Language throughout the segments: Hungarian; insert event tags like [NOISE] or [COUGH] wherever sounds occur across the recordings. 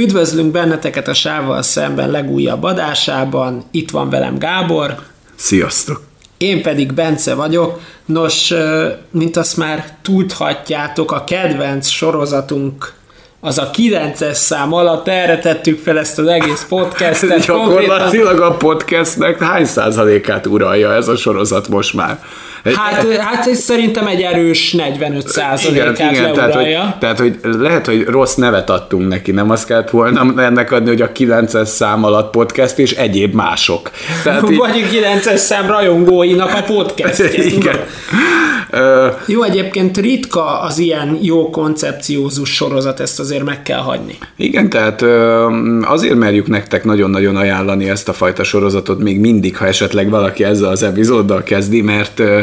Üdvözlünk benneteket a Sávval szemben legújabb adásában. Itt van velem Gábor. Sziasztok! Én pedig Bence vagyok. Nos, mint azt már tudhatjátok, a kedvenc sorozatunk az a 9-es szám alatt erre tettük fel ezt az egész podcastet. [LAUGHS] Gyakorlatilag a podcastnek hány százalékát uralja ez a sorozat most már? Hát, hát ez szerintem egy erős 45 százalékát igen, igen, tehát hogy, tehát, hogy lehet, hogy rossz nevet adtunk neki, nem azt kellett volna ennek adni, hogy a 9-es szám alatt podcast és egyéb mások. Tehát Vagy így... a 9-es szám rajongóinak a podcast. [LAUGHS] igen. Jó, egyébként ritka az ilyen jó koncepciózus sorozat, ezt azért meg kell hagyni. Igen, tehát azért merjük nektek nagyon-nagyon ajánlani ezt a fajta sorozatot még mindig, ha esetleg valaki ezzel az epizóddal kezdi, mert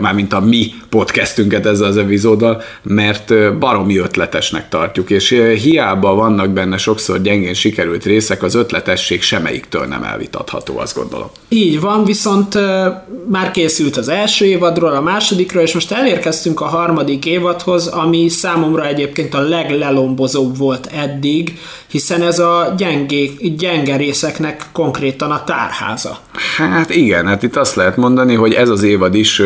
mármint a mi podcastünket ezzel az epizóddal, mert baromi ötletesnek tartjuk, és hiába vannak benne sokszor gyengén sikerült részek, az ötletesség semmelyiktől nem elvitatható, azt gondolom. Így van, viszont már készült az első évadról, a másodikról, és most elérkeztünk a harmadik évadhoz, ami számomra egyébként a leglelombozóbb volt eddig, hiszen ez a gyengé, gyenge részeknek konkrétan a tárháza. Hát igen, hát itt azt lehet mondani, hogy ez az évad is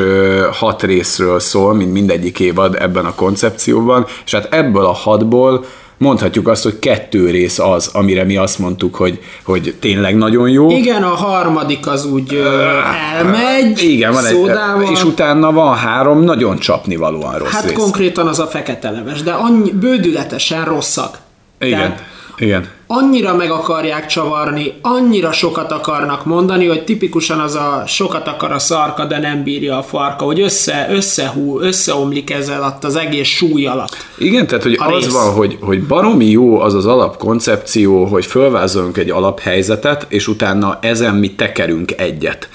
hat részről szól, mint mindegyik évad ebben a koncepcióban, és hát ebből a hatból mondhatjuk azt, hogy kettő rész az, amire mi azt mondtuk, hogy, hogy tényleg nagyon jó. Igen, a harmadik az úgy elmegy, Igen, van szódával. egy, és utána van három nagyon csapnivalóan rossz Hát rész. konkrétan az a fekete leves, de annyi, bődületesen rosszak. Igen. Tehát igen. Annyira meg akarják csavarni, annyira sokat akarnak mondani, hogy tipikusan az a sokat akar a szarka, de nem bírja a farka, hogy össze, összehú, összeomlik ezzel alatt az egész súly alatt. Igen, tehát hogy az rész. van, hogy, hogy baromi jó az az alapkoncepció, hogy fölvázolunk egy alaphelyzetet, és utána ezen mi tekerünk egyet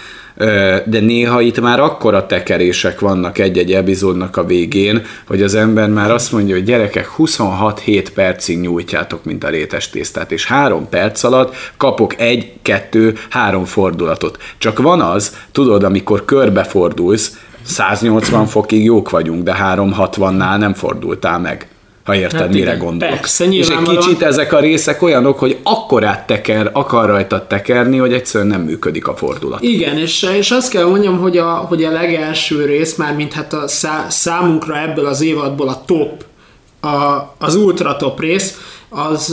de néha itt már akkora tekerések vannak egy-egy epizódnak a végén, hogy az ember már azt mondja, hogy gyerekek, 26-7 percig nyújtjátok, mint a rétes tésztát, és három perc alatt kapok egy, kettő, három fordulatot. Csak van az, tudod, amikor körbefordulsz, 180 fokig jók vagyunk, de 360-nál nem fordultál meg ha érted, hát mire igen, gondolok. Persze, és egy kicsit ezek a részek olyanok, hogy akkorát teker, akar rajta tekerni, hogy egyszerűen nem működik a fordulat. Igen, és, és azt kell mondjam, hogy a, hogy a legelső rész, már mint hát a szá, számunkra ebből az évadból a top, a, az ultra top rész, az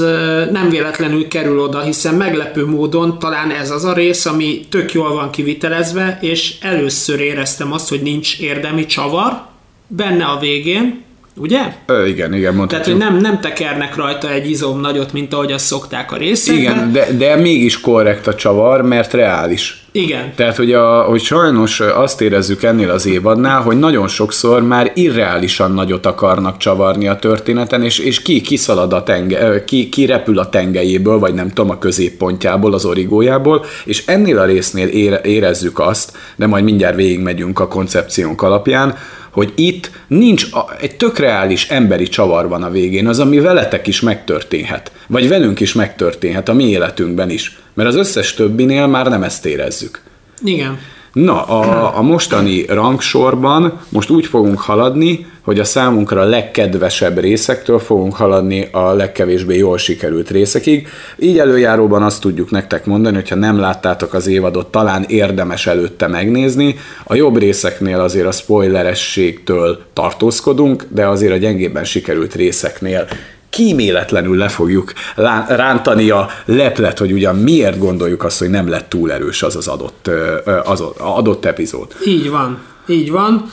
nem véletlenül kerül oda, hiszen meglepő módon talán ez az a rész, ami tök jól van kivitelezve, és először éreztem azt, hogy nincs érdemi csavar benne a végén, Ugye? Ö, igen, igen, mondhatjuk. Tehát, hogy nem, nem tekernek rajta egy izom nagyot, mint ahogy azt szokták a részekben. Igen, de, de mégis korrekt a csavar, mert reális. Igen. Tehát, hogy, a, hogy sajnos azt érezzük ennél az évadnál, hogy nagyon sokszor már irreálisan nagyot akarnak csavarni a történeten, és, és ki kiszalad a tenge, ki, ki repül a tengelyéből, vagy nem tudom, a középpontjából, az origójából, és ennél a résznél ére, érezzük azt, de majd mindjárt végigmegyünk a koncepciónk alapján, hogy itt nincs a, egy tök reális emberi csavar van a végén, az, ami veletek is megtörténhet. Vagy velünk is megtörténhet, a mi életünkben is. Mert az összes többinél már nem ezt érezzük. Igen. Na, a, a mostani rangsorban most úgy fogunk haladni, hogy a számunkra a legkedvesebb részektől fogunk haladni a legkevésbé jól sikerült részekig. Így előjáróban azt tudjuk nektek mondani, hogyha nem láttátok az évadot, talán érdemes előtte megnézni. A jobb részeknél azért a spoilerességtől tartózkodunk, de azért a gyengébben sikerült részeknél kíméletlenül le fogjuk rántani a leplet, hogy ugyan miért gondoljuk azt, hogy nem lett túl erős az az adott, az adott epizód. Így van, így van.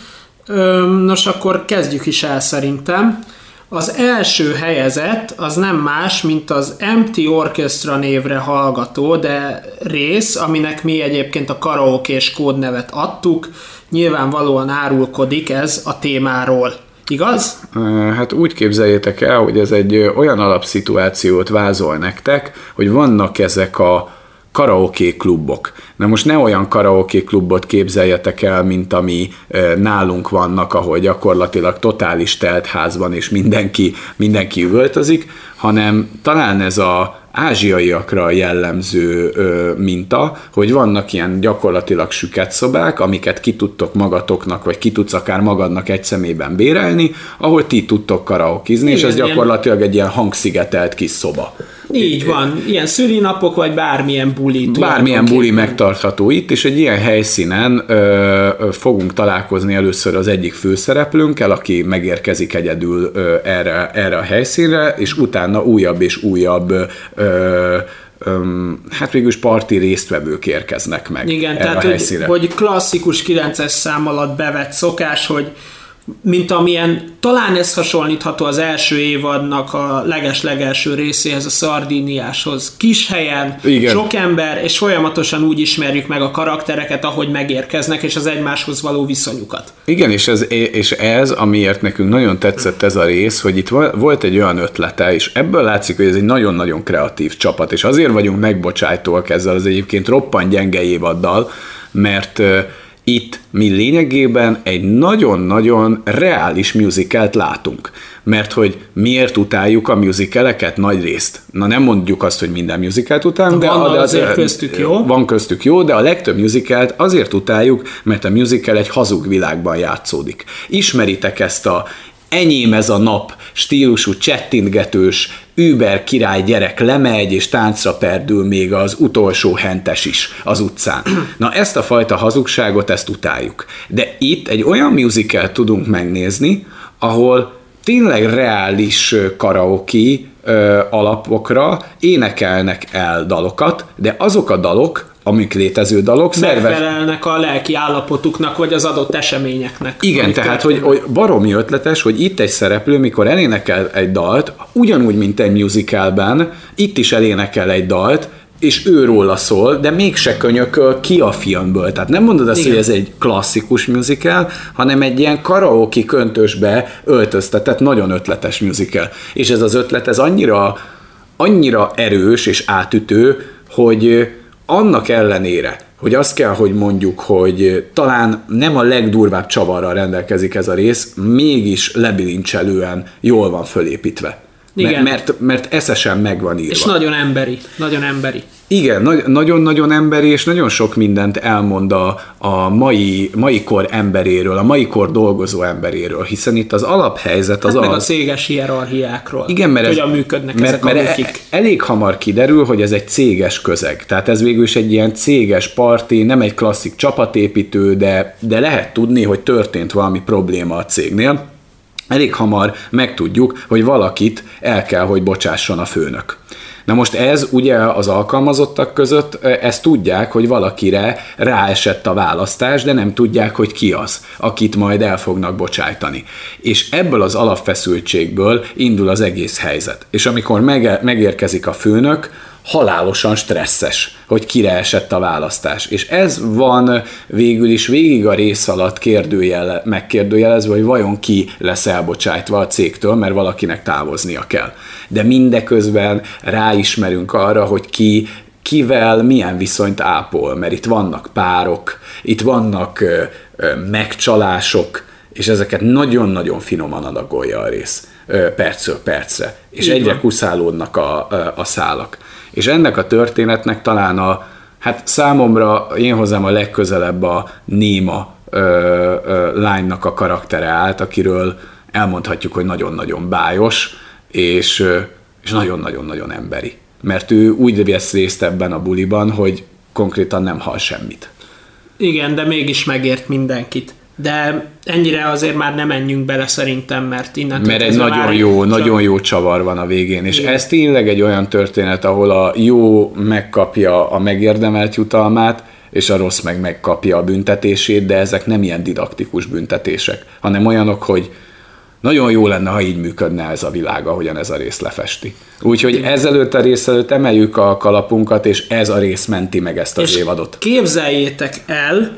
Nos, akkor kezdjük is el szerintem. Az első helyezett az nem más, mint az Empty Orchestra névre hallgató, de rész, aminek mi egyébként a karaoke és kódnevet adtuk, nyilvánvalóan árulkodik ez a témáról. Igaz? Hát úgy képzeljétek el, hogy ez egy olyan alapszituációt vázol nektek, hogy vannak ezek a karaoke klubok. Na most ne olyan karaoke klubot képzeljetek el, mint ami nálunk vannak, ahol gyakorlatilag totális teltházban és mindenki, mindenki üvöltözik, hanem talán ez a ázsiaiakra jellemző ö, minta, hogy vannak ilyen gyakorlatilag süket szobák, amiket ki tudtok magatoknak, vagy ki tudsz akár magadnak egy szemében bérelni, ahol ti tudtok karaokizni, és ez gyakorlatilag egy ilyen hangszigetelt kis szoba. Így van, ilyen szülinapok, vagy bármilyen buli. Bármilyen buli megtartható itt, és egy ilyen helyszínen ö, fogunk találkozni először az egyik főszereplőnkkel, aki megérkezik egyedül ö, erre, erre a helyszínre, és utána újabb és újabb ö, hát végülis parti résztvevők érkeznek meg Igen, erre tehát a helyszínre. hogy, hogy klasszikus 9-es szám alatt bevett szokás, hogy mint amilyen, talán ez hasonlítható az első évadnak a leges-legelső részéhez, a Szardíniáshoz. Kis helyen, Igen. sok ember, és folyamatosan úgy ismerjük meg a karaktereket, ahogy megérkeznek, és az egymáshoz való viszonyukat. Igen, és ez, és ez, amiért nekünk nagyon tetszett ez a rész, hogy itt vo- volt egy olyan ötlete, és ebből látszik, hogy ez egy nagyon-nagyon kreatív csapat, és azért vagyunk megbocsájtóak ezzel az egyébként roppant gyenge évaddal, mert itt mi lényegében egy nagyon-nagyon reális musicalt látunk. Mert hogy miért utáljuk a musicaleket nagy részt? Na nem mondjuk azt, hogy minden musicalt utálunk, de, Van de azért köztük jó. Van köztük jó, de a legtöbb musicalt azért utáljuk, mert a musical egy hazug világban játszódik. Ismeritek ezt a enyém ez a nap stílusú csettintgetős Uber király gyerek lemegy és táncra perdül még az utolsó hentes is az utcán. Na ezt a fajta hazugságot, ezt utáljuk. De itt egy olyan musical tudunk megnézni, ahol tényleg reális karaoke alapokra énekelnek el dalokat, de azok a dalok, amik létező dalok, szerves, Megfelelnek a lelki állapotuknak, vagy az adott eseményeknek. igen, tehát, hogy, hogy baromi ötletes, hogy itt egy szereplő, mikor elénekel egy dalt, ugyanúgy, mint egy musicalben, itt is elénekel egy dalt, és ő róla szól, de mégse könyököl ki a filmből. Tehát nem mondod azt, Igen. hogy ez egy klasszikus musical, hanem egy ilyen karaoke köntösbe öltöztetett, nagyon ötletes musical. És ez az ötlet, ez annyira, annyira erős és átütő, hogy annak ellenére, hogy azt kell, hogy mondjuk, hogy talán nem a legdurvább csavarral rendelkezik ez a rész, mégis lebilincselően jól van fölépítve. Igen. Mert, mert, eszesen meg van írva. És nagyon emberi, nagyon emberi. Igen, nagy- nagyon-nagyon emberi, és nagyon sok mindent elmond a, a mai, mai kor emberéről, a mai kor dolgozó emberéről, hiszen itt az alaphelyzet az Hát meg a az... céges hierarchiákról. Igen, mert ez, Hogyan működnek mert, ezek a mert wikik. e- elég hamar kiderül, hogy ez egy céges közeg. Tehát ez végül is egy ilyen céges parti, nem egy klasszik csapatépítő, de, de lehet tudni, hogy történt valami probléma a cégnél. Elég hamar megtudjuk, hogy valakit el kell, hogy bocsásson a főnök. Na most ez ugye az alkalmazottak között, e, ezt tudják, hogy valakire ráesett a választás, de nem tudják, hogy ki az, akit majd el fognak bocsájtani. És ebből az alapfeszültségből indul az egész helyzet. És amikor megérkezik a főnök, halálosan stresszes, hogy kire esett a választás. És ez van végül is végig a rész alatt kérdőjele, megkérdőjelezve, hogy vajon ki lesz elbocsájtva a cégtől, mert valakinek távoznia kell. De mindeközben ráismerünk arra, hogy ki kivel milyen viszonyt ápol, mert itt vannak párok, itt vannak ö, ö, megcsalások, és ezeket nagyon-nagyon finoman adagolja a rész percről percre, és Így egyre van. kuszálódnak a, a, a szálak. És ennek a történetnek talán a, hát számomra én hozzám a legközelebb a Néma ö, ö, lánynak a karaktere állt, akiről elmondhatjuk, hogy nagyon-nagyon bájos, és, és nagyon-nagyon-nagyon emberi. Mert ő úgy vesz részt ebben a buliban, hogy konkrétan nem hal semmit. Igen, de mégis megért mindenkit. De ennyire azért már nem menjünk bele szerintem, mert innentől Mert egy nagyon jó, csak- nagyon jó csavar van a végén, és Igen. ez tényleg egy olyan történet, ahol a jó megkapja a megérdemelt jutalmát, és a rossz meg megkapja a büntetését, de ezek nem ilyen didaktikus büntetések, hanem olyanok, hogy nagyon jó lenne, ha így működne ez a világ, ahogyan ez a rész lefesti. Úgyhogy ezelőtt a rész előtt emeljük a kalapunkat, és ez a rész menti meg ezt az És évadot. képzeljétek el,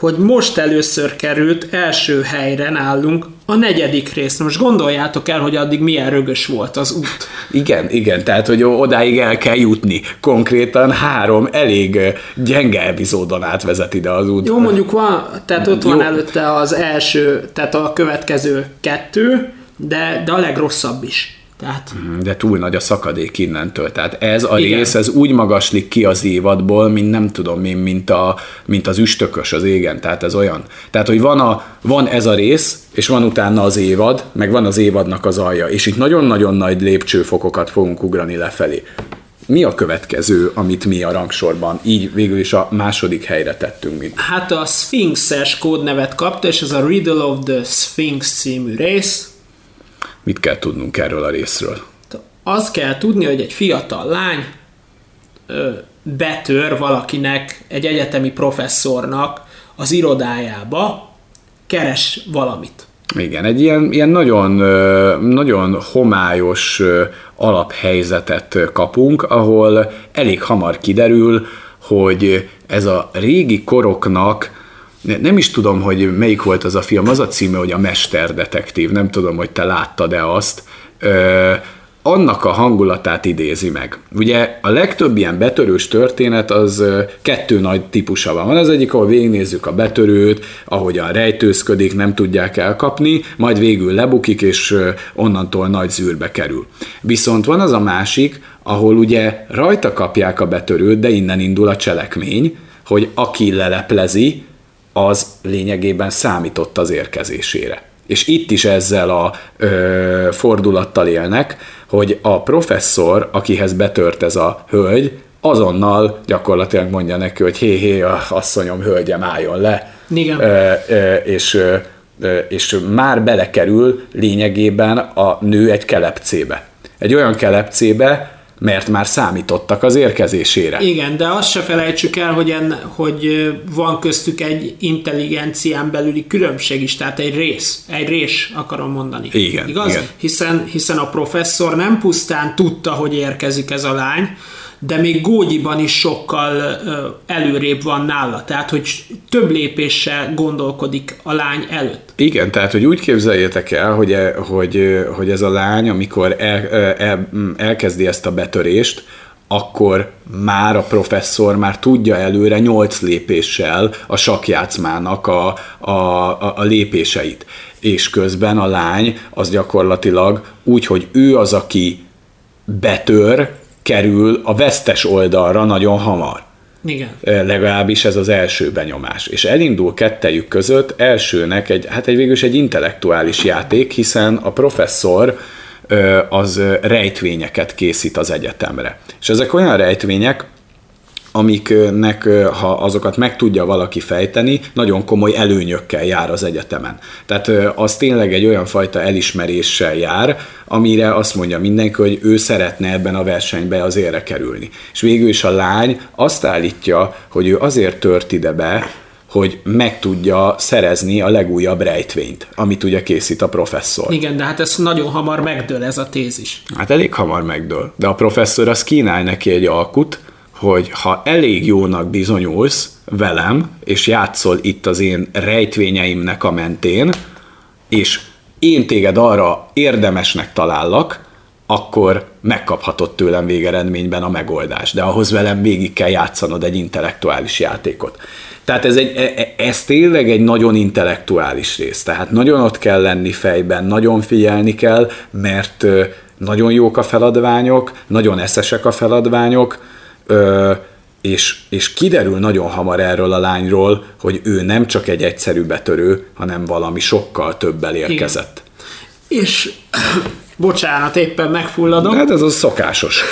hogy most először került első helyre nálunk a negyedik rész. Most gondoljátok el, hogy addig milyen rögös volt az út. Igen, igen, tehát hogy odáig el kell jutni. Konkrétan három elég gyenge epizódon átvezet ide az út. Jó, mondjuk van, tehát ott van Jó. előtte az első, tehát a következő kettő, de, de a legrosszabb is. Tehát... Mhm, de túl nagy a szakadék innentől. Tehát ez a Igen. rész, ez úgy magaslik ki az évadból, mint nem tudom én, mint, a, mint az üstökös az égen. Tehát ez olyan. Tehát, hogy van, a, van ez a rész, és van utána az évad, meg van az évadnak az alja. És itt nagyon-nagyon nagy lépcsőfokokat fogunk ugrani lefelé. Mi a következő, amit mi a rangsorban így végül is a második helyre tettünk? Mint? Hát a Sphinxes kódnevet kapta, és ez a Riddle of the Sphinx című rész. Mit kell tudnunk erről a részről? Az kell tudni, hogy egy fiatal lány ö, betör valakinek, egy egyetemi professzornak az irodájába, keres valamit. Igen, egy ilyen, ilyen nagyon, nagyon homályos alaphelyzetet kapunk, ahol elég hamar kiderül, hogy ez a régi koroknak nem is tudom, hogy melyik volt az a film, az a címe, hogy a Mesterdetektív, nem tudom, hogy te láttad-e azt, annak a hangulatát idézi meg. Ugye a legtöbb ilyen betörős történet az kettő nagy típusa van. Van az egyik, ahol végignézzük a betörőt, ahogyan rejtőzködik, nem tudják elkapni, majd végül lebukik, és onnantól nagy zűrbe kerül. Viszont van az a másik, ahol ugye rajta kapják a betörőt, de innen indul a cselekmény, hogy aki leleplezi, az lényegében számított az érkezésére. És itt is ezzel a ö, fordulattal élnek, hogy a professzor, akihez betört ez a hölgy, azonnal gyakorlatilag mondja neki, hogy hé, hé, asszonyom, hölgyem, álljon le. Igen. Ö, ö, és, ö, és már belekerül lényegében a nő egy kelepcébe. Egy olyan kelepcébe, mert már számítottak az érkezésére. Igen, de azt se felejtsük el, hogy, en, hogy van köztük egy intelligencián belüli különbség is, tehát egy rész, egy rés akarom mondani. Igen, Igaz? Igen. Hiszen, hiszen a professzor nem pusztán tudta, hogy érkezik ez a lány, de még Gógyiban is sokkal előrébb van nála, tehát hogy több lépéssel gondolkodik a lány előtt. Igen, tehát hogy úgy képzeljétek el, hogy, e, hogy, hogy ez a lány, amikor el, el, elkezdi ezt a betörést, akkor már a professzor már tudja előre nyolc lépéssel a sakjátszmának a, a, a, a lépéseit. És közben a lány az gyakorlatilag úgy, hogy ő az, aki betör, kerül a vesztes oldalra nagyon hamar. Igen. Legalábbis ez az első benyomás. És elindul kettejük között elsőnek egy, hát egy végülis egy intellektuális játék, hiszen a professzor az rejtvényeket készít az egyetemre. És ezek olyan rejtvények, amiknek, ha azokat meg tudja valaki fejteni, nagyon komoly előnyökkel jár az egyetemen. Tehát az tényleg egy olyan fajta elismeréssel jár, amire azt mondja mindenki, hogy ő szeretne ebben a versenybe az érre kerülni. És végül is a lány azt állítja, hogy ő azért tört ide be, hogy meg tudja szerezni a legújabb rejtvényt, amit ugye készít a professzor. Igen, de hát ez nagyon hamar megdől ez a tézis. Hát elég hamar megdől. De a professzor az kínál neki egy alkut, hogy ha elég jónak bizonyulsz velem, és játszol itt az én rejtvényeimnek a mentén, és én téged arra érdemesnek talállak, akkor megkaphatod tőlem végeredményben a megoldást, de ahhoz velem végig kell játszanod egy intellektuális játékot. Tehát ez, egy, e, e, ez tényleg egy nagyon intellektuális rész, tehát nagyon ott kell lenni fejben, nagyon figyelni kell, mert nagyon jók a feladványok, nagyon eszesek a feladványok, Ö, és, és kiderül nagyon hamar erről a lányról, hogy ő nem csak egy egyszerű betörő, hanem valami sokkal többel érkezett. Igen. És [COUGHS] bocsánat, éppen megfulladom. Hát ez az szokásos.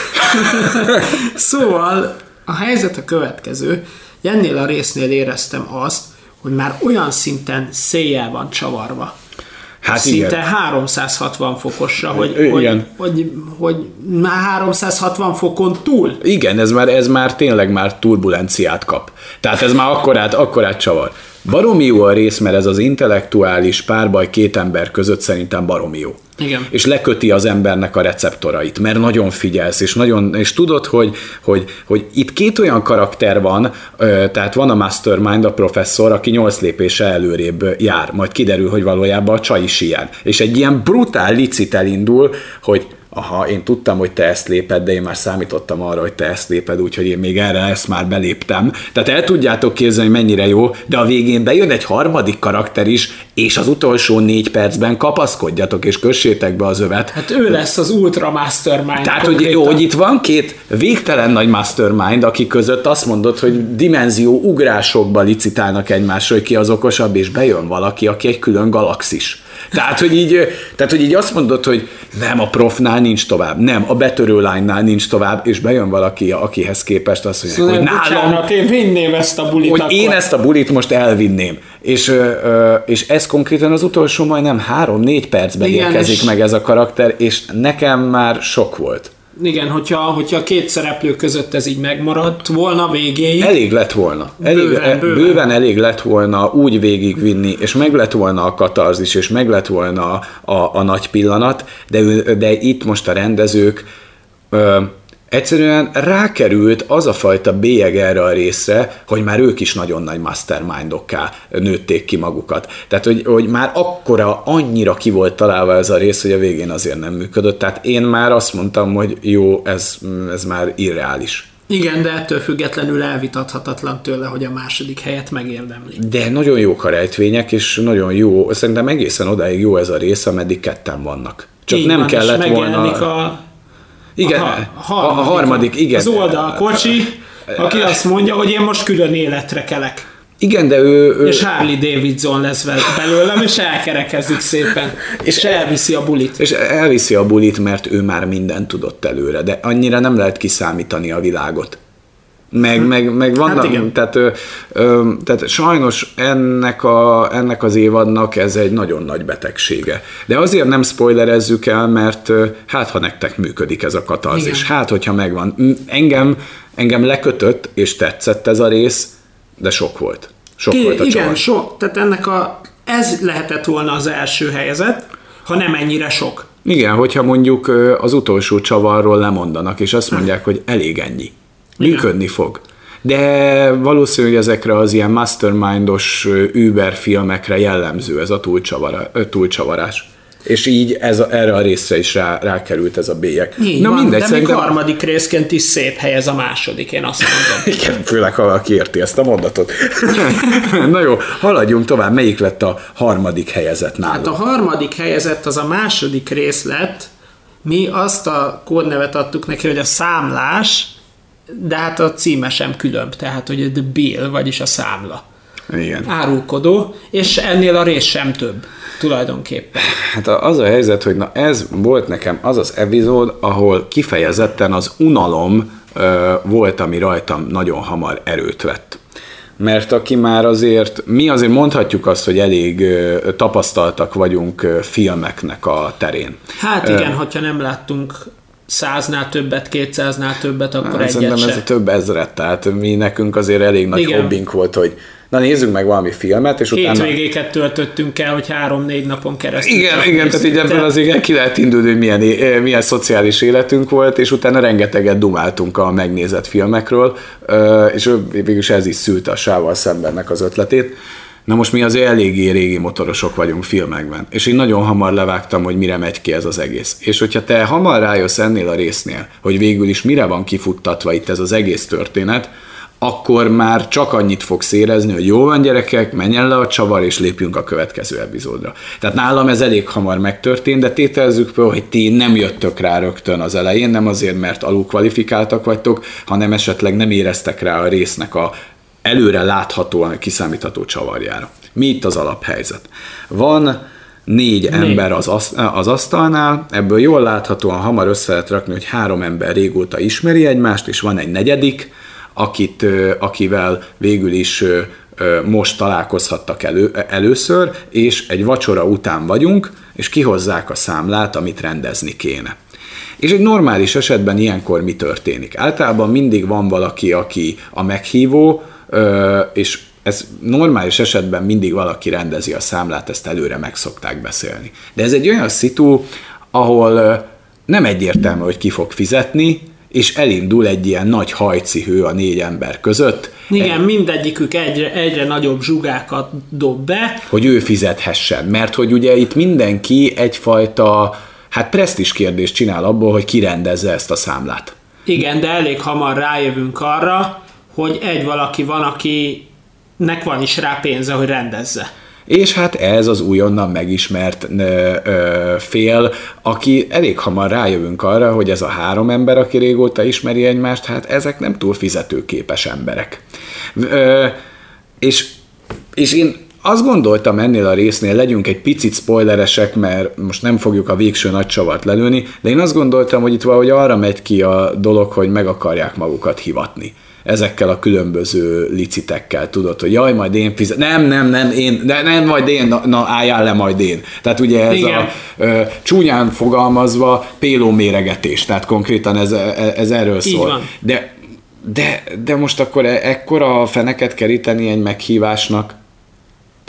[LAUGHS] szóval a helyzet a következő. Ennél a résznél éreztem azt, hogy már olyan szinten széjjel van csavarva, Hát szinte igen. 360 fokosra, hogy, igen. Hogy, hogy, hogy már 360 fokon túl. Igen, ez már, ez már tényleg már turbulenciát kap. Tehát ez már akkorát, akkorát csavar. Baromi jó a rész, mert ez az intellektuális párbaj két ember között szerintem baromi jó. Igen. És leköti az embernek a receptorait, mert nagyon figyelsz, és, nagyon, és tudod, hogy, hogy, hogy itt két olyan karakter van, tehát van a mastermind, a professzor, aki nyolc lépése előrébb jár, majd kiderül, hogy valójában a csaj is ilyen. És egy ilyen brutál licit elindul, hogy aha, én tudtam, hogy te ezt léped, de én már számítottam arra, hogy te ezt léped, úgyhogy én még erre ezt már beléptem. Tehát el tudjátok képzelni, hogy mennyire jó, de a végén bejön egy harmadik karakter is, és az utolsó négy percben kapaszkodjatok, és kössétek be az övet. Hát ő lesz az Ultra Mastermind. Tehát, hogy jó, hogy itt van két végtelen nagy mastermind, aki között azt mondod, hogy dimenzió ugrásokba licitálnak egymásra, hogy ki az okosabb, és bejön valaki, aki egy külön galaxis. Tehát, hogy így, tehát, hogy így azt mondod, hogy nem, a profnál nincs tovább, nem, a betörő lánynál nincs tovább, és bejön valaki, akihez képest azt mondja, szóval hogy nálam... Bocsánat, én vinném ezt a bulit Hogy akkor. én ezt a bulit most elvinném. És, és ez konkrétan az utolsó majdnem három-négy percben Igen, érkezik meg ez a karakter, és nekem már sok volt. Igen, hogyha, hogyha a két szereplő között ez így megmaradt volna végéig. Elég lett volna. Elég, bőven, e, bőven. bőven elég lett volna úgy végigvinni, és meg lett volna a katarzis, és meg lett volna a, a, a nagy pillanat, de, de itt most a rendezők ö, Egyszerűen rákerült az a fajta bélyeg erre a részre, hogy már ők is nagyon nagy mastermindokká nőtték ki magukat. Tehát, hogy, hogy már akkora, annyira ki volt találva ez a rész, hogy a végén azért nem működött. Tehát én már azt mondtam, hogy jó, ez, ez már irreális. Igen, de ettől függetlenül elvitathatatlan tőle, hogy a második helyet megérdemli. De nagyon jók a rejtvények, és nagyon jó, szerintem egészen odáig jó ez a rész, ameddig ketten vannak. Csak Így nem van, kellett volna... a igen, a, harmadik, a harmadik, igen. Az oldalkocsi, aki azt mondja, hogy én most külön életre kelek. Igen, de ő, ő... És Harley Davidson lesz belőlem, és elkerekezik szépen. És, és elviszi a bulit. És elviszi a bulit, mert ő már mindent tudott előre, de annyira nem lehet kiszámítani a világot. Meg, meg, meg vannak, hát igen. Tehát, ö, ö, tehát sajnos ennek, a, ennek az évadnak ez egy nagyon nagy betegsége. De azért nem spoilerezzük el, mert hát ha nektek működik ez a katarzis, igen. hát hogyha megvan. Engem, engem lekötött, és tetszett ez a rész, de sok volt. Sok Ki, volt a Igen, sok. Tehát ennek a, ez lehetett volna az első helyzet, ha nem ennyire sok. Igen, hogyha mondjuk az utolsó csavarról lemondanak, és azt mondják, hogy elég ennyi működni fog. De valószínűleg ezekre az ilyen mastermindos Uber filmekre jellemző ez a túlcsavara, túlcsavarás. És így ez a, erre a részre is rá, rákerült ez a bélyek. Így Na van, mindegy, de szerintem... még harmadik részként is szép helyez a második, én azt mondom. [LAUGHS] Igen, főleg ha valaki érti ezt a mondatot. [LAUGHS] Na jó, haladjunk tovább. Melyik lett a harmadik helyezett nálunk? Hát a harmadik helyezett az a második rész lett. Mi azt a kódnevet adtuk neki, hogy a számlás, de hát a címe sem különb, tehát hogy the bill, vagyis a számla. Igen. Árulkodó, és ennél a rész sem több tulajdonképpen. Hát az a helyzet, hogy na ez volt nekem az az epizód, ahol kifejezetten az unalom ö, volt, ami rajtam nagyon hamar erőt vett. Mert aki már azért, mi azért mondhatjuk azt, hogy elég tapasztaltak vagyunk filmeknek a terén. Hát igen, ö, hogyha nem láttunk száznál többet, kétszáznál többet, akkor hát, egyet Szerintem se. ez a több ezret, tehát mi nekünk azért elég nagy Igen. hobbink volt, hogy na nézzük meg valami filmet, és utána... Hétvégéket töltöttünk el, hogy három-négy napon keresztül. Igen, igen tehát így ebből azért ki lehet indulni, hogy milyen, eh, milyen szociális életünk volt, és utána rengeteget dumáltunk a megnézett filmekről, és végülis ez is szült a sával szembennek az ötletét. Na most mi azért eléggé régi motorosok vagyunk filmekben, és én nagyon hamar levágtam, hogy mire megy ki ez az egész. És hogyha te hamar rájössz ennél a résznél, hogy végül is mire van kifuttatva itt ez az egész történet, akkor már csak annyit fogsz érezni, hogy jó van gyerekek, menjen le a csavar, és lépjünk a következő epizódra. Tehát nálam ez elég hamar megtörtént, de tételezzük fel, hogy ti nem jöttök rá rögtön az elején, nem azért, mert alulkvalifikáltak vagytok, hanem esetleg nem éreztek rá a résznek a előre láthatóan kiszámítható csavarjára. Mi itt az alaphelyzet? Van négy ember az, az asztalnál, ebből jól láthatóan hamar össze lehet rakni, hogy három ember régóta ismeri egymást, és van egy negyedik, akit, akivel végül is most találkozhattak elő, először, és egy vacsora után vagyunk, és kihozzák a számlát, amit rendezni kéne. És egy normális esetben ilyenkor mi történik? Általában mindig van valaki, aki a meghívó, és ez normális esetben mindig valaki rendezi a számlát, ezt előre meg szokták beszélni. De ez egy olyan szitu, ahol nem egyértelmű, hogy ki fog fizetni, és elindul egy ilyen nagy hajcihő a négy ember között. Igen, mindegyikük egyre, egyre nagyobb zsugákat dob be. Hogy ő fizethessen, mert hogy ugye itt mindenki egyfajta hát presztis kérdést csinál abból, hogy kirendezze ezt a számlát. Igen, de elég hamar rájövünk arra, hogy egy valaki van, akinek van is rá pénze, hogy rendezze. És hát ez az újonnan megismert fél, aki elég hamar rájövünk arra, hogy ez a három ember, aki régóta ismeri egymást, hát ezek nem túl fizetőképes emberek. És, és én azt gondoltam ennél a résznél, legyünk egy picit spoileresek, mert most nem fogjuk a végső nagy csavart lelőni, de én azt gondoltam, hogy itt valahogy arra megy ki a dolog, hogy meg akarják magukat hivatni ezekkel a különböző licitekkel, tudod, hogy jaj, majd én fizet, nem, nem, nem, én, de nem, majd én, na, na álljál le, majd én. Tehát ugye ez Igen. a ö, csúnyán fogalmazva péló méregetés, tehát konkrétan ez, ez erről szól. Van. De, de, de most akkor e, ekkora feneket keríteni egy meghívásnak,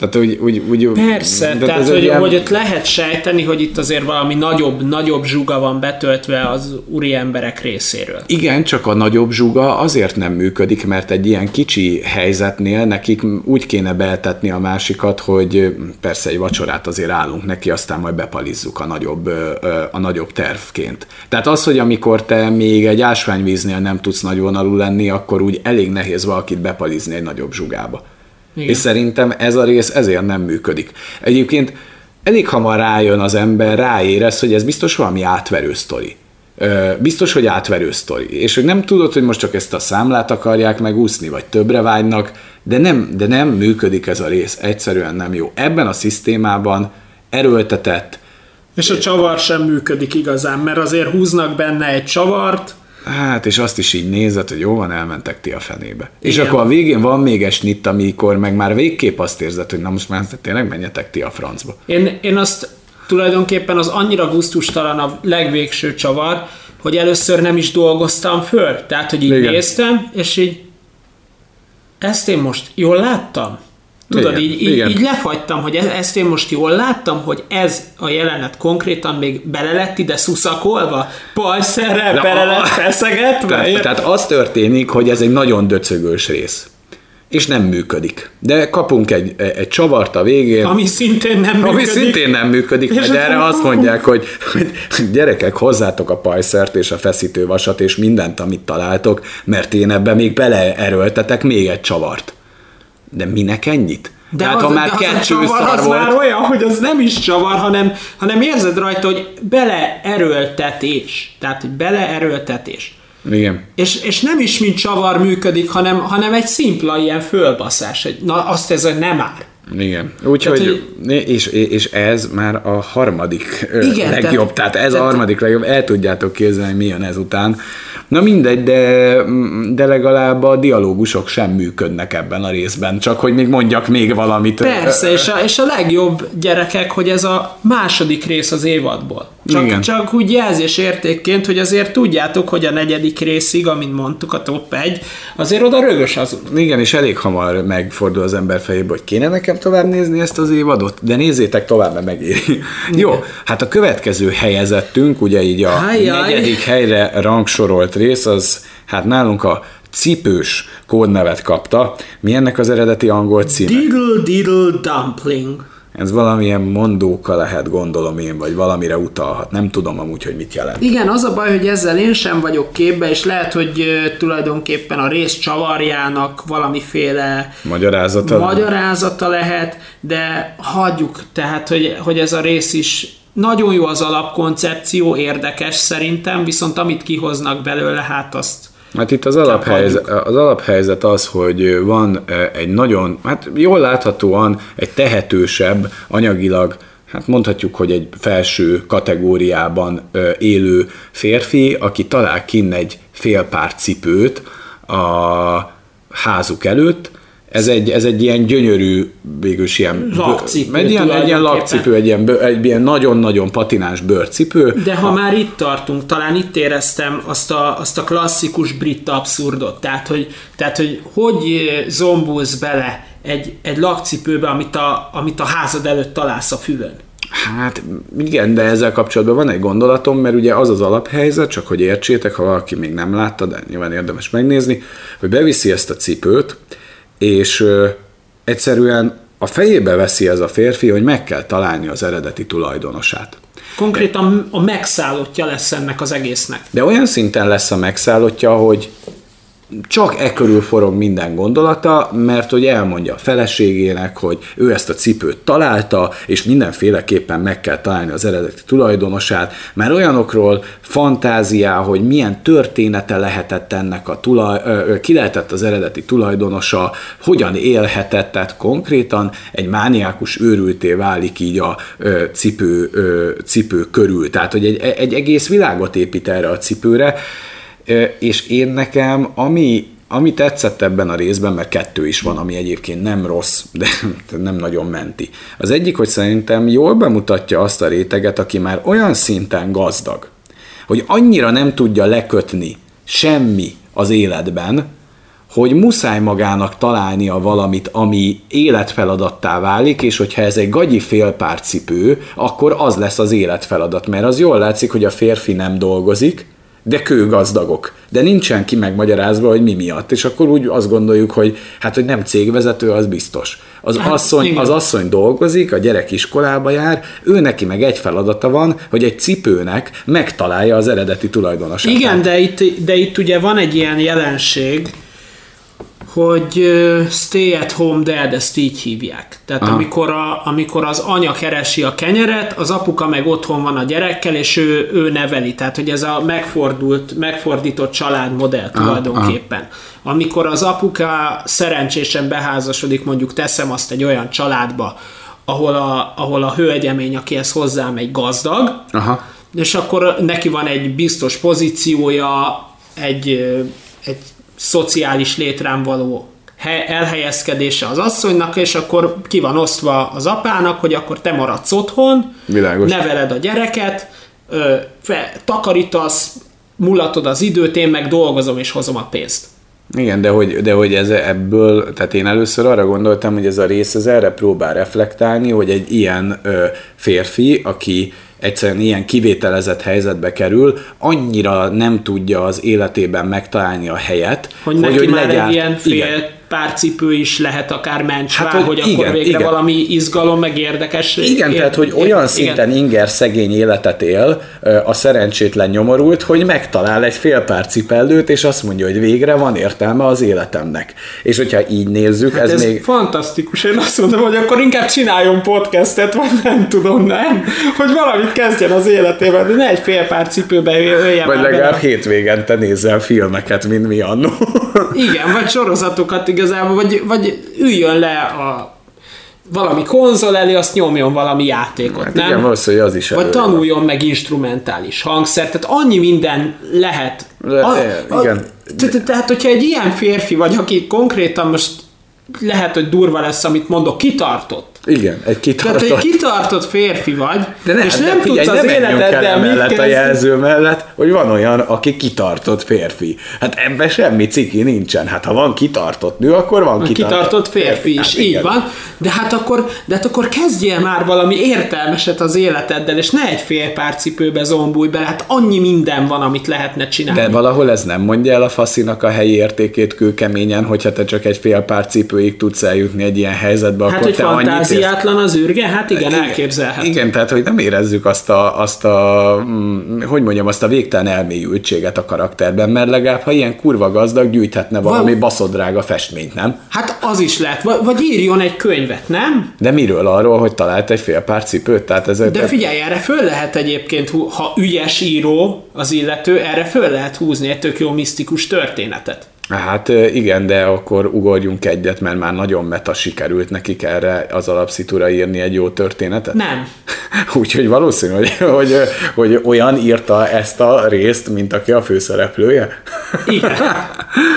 tehát úgy, úgy, úgy, Persze, de tehát hogy, ilyen... hogy ott lehet sejteni, hogy itt azért valami nagyobb, nagyobb zsuga van betöltve az úri emberek részéről. Igen, csak a nagyobb zsuga azért nem működik, mert egy ilyen kicsi helyzetnél nekik úgy kéne beeltetni a másikat, hogy persze egy vacsorát azért állunk neki, aztán majd bepalizzuk a nagyobb, a nagyobb tervként. Tehát az, hogy amikor te még egy ásványvíznél nem tudsz nagyvonalú lenni, akkor úgy elég nehéz valakit bepalizni egy nagyobb zsugába. Igen. És szerintem ez a rész ezért nem működik. Egyébként elég hamar rájön az ember, ráérez, hogy ez biztos valami átverő sztori. Biztos, hogy átverő sztori. És hogy nem tudod, hogy most csak ezt a számlát akarják megúszni, vagy többre vágynak, de nem, de nem működik ez a rész. Egyszerűen nem jó. Ebben a szisztémában erőltetett, és a csavar sem működik igazán, mert azért húznak benne egy csavart, Hát, és azt is így nézett, hogy jó van, elmentek ti a fenébe. Igen. És akkor a végén van még egy snitt, amikor meg már végképp azt érzed, hogy na most már tényleg menjetek ti a francba. Én, én azt tulajdonképpen az annyira guztustalan a legvégső csavar, hogy először nem is dolgoztam föl. Tehát, hogy így Igen. néztem, és így ezt én most jól láttam? Tudod, igen, így, igen. így lefagytam, hogy e- ezt én most jól láttam, hogy ez a jelenet konkrétan még bele lett ide szuszakolva, pajszerrel bele lett feszegetve. Tehát, tehát az történik, hogy ez egy nagyon döcögős rész és nem működik. De kapunk egy, egy csavart a végén. Ami szintén nem működik. Ami szintén nem működik, mert erre azt mondják, hogy, hogy [LAUGHS] gyerekek, hozzátok a pajszert és a feszítővasat és mindent, amit találtok, mert én ebbe még beleerőltetek még egy csavart. De minek ennyit? De hát, az, ha már de az csavar, az volt. már olyan, hogy az nem is csavar, hanem, hanem érzed rajta, hogy beleerőltetés. Tehát, hogy beleerőltetés. Igen. És, és nem is mint csavar működik, hanem, hanem egy szimpla ilyen fölbaszás. Egy, na azt ez, hogy nem már. Igen. Úgyhogy, hogy... és, és ez már a harmadik igen, legjobb, tehát, tehát ez tehát, a harmadik legjobb, el tudjátok képzelni, mi jön ezután. Na mindegy, de, de legalább a dialógusok sem működnek ebben a részben, csak hogy még mondjak még valamit. Persze, és a, és a legjobb gyerekek, hogy ez a második rész az évadból. Csak, Igen. csak úgy jelzés értékként, hogy azért tudjátok, hogy a negyedik részig, amint mondtuk, a top 1, azért oda rögös az út. Igen, és elég hamar megfordul az ember fejébe, hogy kéne nekem tovább nézni ezt az évadot, de nézzétek tovább, mert megéri. [LAUGHS] Jó, hát a következő helyezettünk, ugye így a Hájjaj. negyedik helyre rangsorolt rész, az hát nálunk a cipős kódnevet kapta. Mi ennek az eredeti angol címe? Diddle Diddle Dumpling. Ez valamilyen mondóka lehet, gondolom én, vagy valamire utalhat. Nem tudom amúgy, hogy mit jelent. Igen, az a baj, hogy ezzel én sem vagyok képbe, és lehet, hogy tulajdonképpen a rész csavarjának valamiféle magyarázata, magyarázata lehet, de hagyjuk, tehát, hogy, hogy ez a rész is nagyon jó az alapkoncepció, érdekes szerintem, viszont amit kihoznak belőle, hát azt Hát itt az alaphelyzet, az alaphelyzet az, hogy van egy nagyon, hát jól láthatóan egy tehetősebb, anyagilag, hát mondhatjuk, hogy egy felső kategóriában élő férfi, aki talál kinn egy fél pár cipőt a házuk előtt, ez egy, ez egy ilyen gyönyörű, végülis ilyen... Lakcipő. Egy ilyen, egy ilyen lakcipő, egy ilyen, egy ilyen nagyon-nagyon patinás bőrcipő. De ha a... már itt tartunk, talán itt éreztem azt a, azt a klasszikus brit abszurdot. Tehát, hogy, tehát, hogy hogy zombulsz bele egy, egy lakcipőbe, amit a, amit a házad előtt találsz a füvön. Hát igen, de ezzel kapcsolatban van egy gondolatom, mert ugye az az alaphelyzet, csak hogy értsétek, ha valaki még nem látta, de nyilván érdemes megnézni, hogy beviszi ezt a cipőt, és egyszerűen a fejébe veszi ez a férfi, hogy meg kell találni az eredeti tulajdonosát. Konkrétan a megszállottja lesz ennek az egésznek. De olyan szinten lesz a megszállottja, hogy csak e körül forog minden gondolata, mert hogy elmondja a feleségének, hogy ő ezt a cipőt találta, és mindenféleképpen meg kell találni az eredeti tulajdonosát, mert olyanokról fantáziá, hogy milyen története lehetett ennek a tulaj, ki lehetett az eredeti tulajdonosa, hogyan élhetett, tehát konkrétan egy mániákus őrülté válik így a cipő, cipő körül. Tehát, hogy egy, egy egész világot épít erre a cipőre, és én nekem, ami, ami tetszett ebben a részben, mert kettő is van, ami egyébként nem rossz, de [LAUGHS] nem nagyon menti. Az egyik, hogy szerintem jól bemutatja azt a réteget, aki már olyan szinten gazdag, hogy annyira nem tudja lekötni semmi az életben, hogy muszáj magának találnia valamit, ami életfeladattá válik, és hogyha ez egy gagyi félpárcipő, akkor az lesz az életfeladat, mert az jól látszik, hogy a férfi nem dolgozik, de kőgazdagok. De nincsen ki megmagyarázva, hogy mi miatt. És akkor úgy azt gondoljuk, hogy hát, hogy nem cégvezető, az biztos. Az, hát, asszony, az asszony dolgozik, a gyerek iskolába jár, ő neki meg egy feladata van, hogy egy cipőnek megtalálja az eredeti tulajdonosát. Igen, de itt, de itt ugye van egy ilyen jelenség, hogy stay at home dad, ezt így hívják. Tehát amikor, a, amikor az anya keresi a kenyeret, az apuka meg otthon van a gyerekkel, és ő, ő neveli. Tehát, hogy ez a megfordult, megfordított családmodell tulajdonképpen. Aha. Amikor az apuka szerencsésen beházasodik, mondjuk teszem azt egy olyan családba, ahol a, ahol a hölgyemény, aki ezt hozzám egy gazdag, Aha. és akkor neki van egy biztos pozíciója, egy, egy szociális létrán való elhelyezkedése az asszonynak, és akkor ki van osztva az apának, hogy akkor te maradsz otthon, Világos. neveled a gyereket, ö, fe, takarítasz, mulatod az időt, én meg dolgozom és hozom a pénzt. Igen, de hogy, de hogy ez ebből, tehát én először arra gondoltam, hogy ez a rész ez erre próbál reflektálni, hogy egy ilyen ö, férfi, aki egyszerűen ilyen kivételezett helyzetbe kerül, annyira nem tudja az életében megtalálni a helyet, hogy, hogy neki hogy már legyárt, egy ilyen fél igen pár cipő is lehet akár mencsvá, hát, hogy, hogy igen, akkor végre igen. valami izgalom, meg érdekes. Igen, ér, tehát, hogy olyan ér, szinten igen. inger szegény életet él a szerencsétlen nyomorult, hogy megtalál egy fél pár cipellőt, és azt mondja, hogy végre van értelme az életemnek. És hogyha így nézzük, hát ez, ez még... fantasztikus. Én azt mondom, hogy akkor inkább csináljon podcastet, vagy nem tudom, nem? Hogy valamit kezdjen az életében, de ne egy fél pár cipőbe jöjjön. Vagy legalább hétvégente nézzel filmeket, mint mi annó. Igen, vagy sorozatokat, igazából, vagy, vagy üljön le a valami konzol elé, azt nyomjon valami játékot, hát nem? Igen, valószínűleg az is Vagy tanuljon meg instrumentális hangszer, tehát annyi minden lehet. Le, a, igen. Tehát, hogyha egy ilyen férfi vagy, aki konkrétan most lehet, hogy durva lesz, amit mondok, kitartott, igen, egy kitartott. Tehát egy kitartott férfi vagy, de ne, és nem de figyelj, tudsz az életeddel mit mellett a jelző mellett, hogy van olyan, aki kitartott férfi. Hát ebben semmi ciki nincsen. Hát ha van kitartott nő, akkor van kitartott, kitartott férfi, férfi is, hát így igen. van. De hát akkor, de hát akkor kezdjél már valami értelmeset az életeddel, és ne egy fél pár cipőbe zombulj bele, hát annyi minden van, amit lehetne csinálni. De valahol ez nem mondja el a faszinak a helyi értékét kőkeményen, hogyha te csak egy fél pár cipőig tudsz eljutni egy ilyen helyzetbe, hát, akkor te annyit Fantáziátlan az űrge? Hát igen, igen elképzelhető. Igen, tehát hogy nem érezzük azt a, azt a mm, hogy mondjam, azt a végtelen elmélyültséget a karakterben, mert legalább, ha ilyen kurva gazdag, gyűjthetne valami Val- baszodrága festményt, nem? Hát az is lehet, vagy, vagy írjon egy könyvet, nem? De miről arról, hogy talált egy fél pár cipőt? Tehát ez De figyelj, erre föl lehet egyébként, ha ügyes író az illető, erre föl lehet húzni egy tök jó misztikus történetet. Hát igen, de akkor ugorjunk egyet, mert már nagyon meta sikerült nekik erre az alapszitúra írni egy jó történetet. Nem. [LAUGHS] Úgyhogy valószínű, hogy, hogy, hogy olyan írta ezt a részt, mint aki a főszereplője. Igen.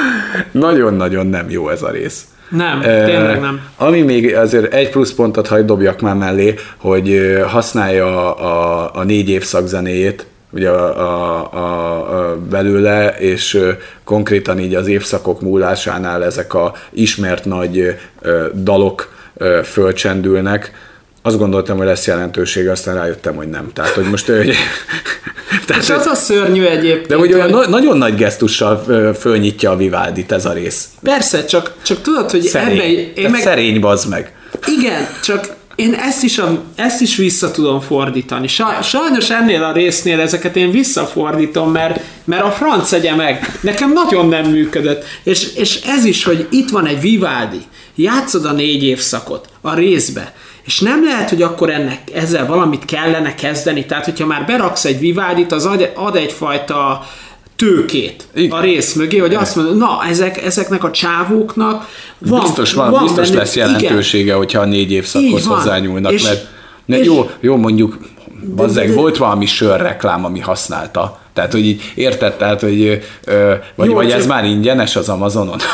[LAUGHS] Nagyon-nagyon nem jó ez a rész. Nem, tényleg nem. Ami még azért egy plusz pontot hagy dobjak már mellé, hogy használja a, a négy évszak zenéjét, ugye a, a, a, a belőle, és konkrétan így az évszakok múlásánál ezek a ismert nagy dalok fölcsendülnek, azt gondoltam, hogy lesz jelentősége, aztán rájöttem, hogy nem. Tehát, hogy most... Hogy, [LAUGHS] tehát, és az a szörnyű egyébként. De hogy olyan hogy... nagyon nagy gesztussal fölnyitja a Vivaldit ez a rész. Persze, csak, csak tudod, hogy szerény. ebben... Én meg... Szerény, bazd meg. Igen, csak én ezt is, a, ezt is vissza tudom fordítani. Sajnos ennél a résznél ezeket én visszafordítom, mert, mert a franc egye meg. Nekem nagyon nem működött. És, és ez is, hogy itt van egy Vivaldi, játszod a négy évszakot a részbe, és nem lehet, hogy akkor ennek ezzel valamit kellene kezdeni. Tehát, hogyha már beraksz egy Vivaldit, az ad, ad egyfajta tőkét Igen. a rész mögé, hogy azt mondod, na, ezek, ezeknek a csávóknak van, biztos van, van biztos benne, lesz jelentősége, igen. hogyha a négy évszakhoz hozzányúlnak, és, mert ne, és, jó, jó, mondjuk Bazzeg, volt valami sörreklám, ami használta. Tehát, hogy így érted, tehát, hogy ö, vagy, Jó, vagy ez már ingyenes az Amazonon? [LAUGHS]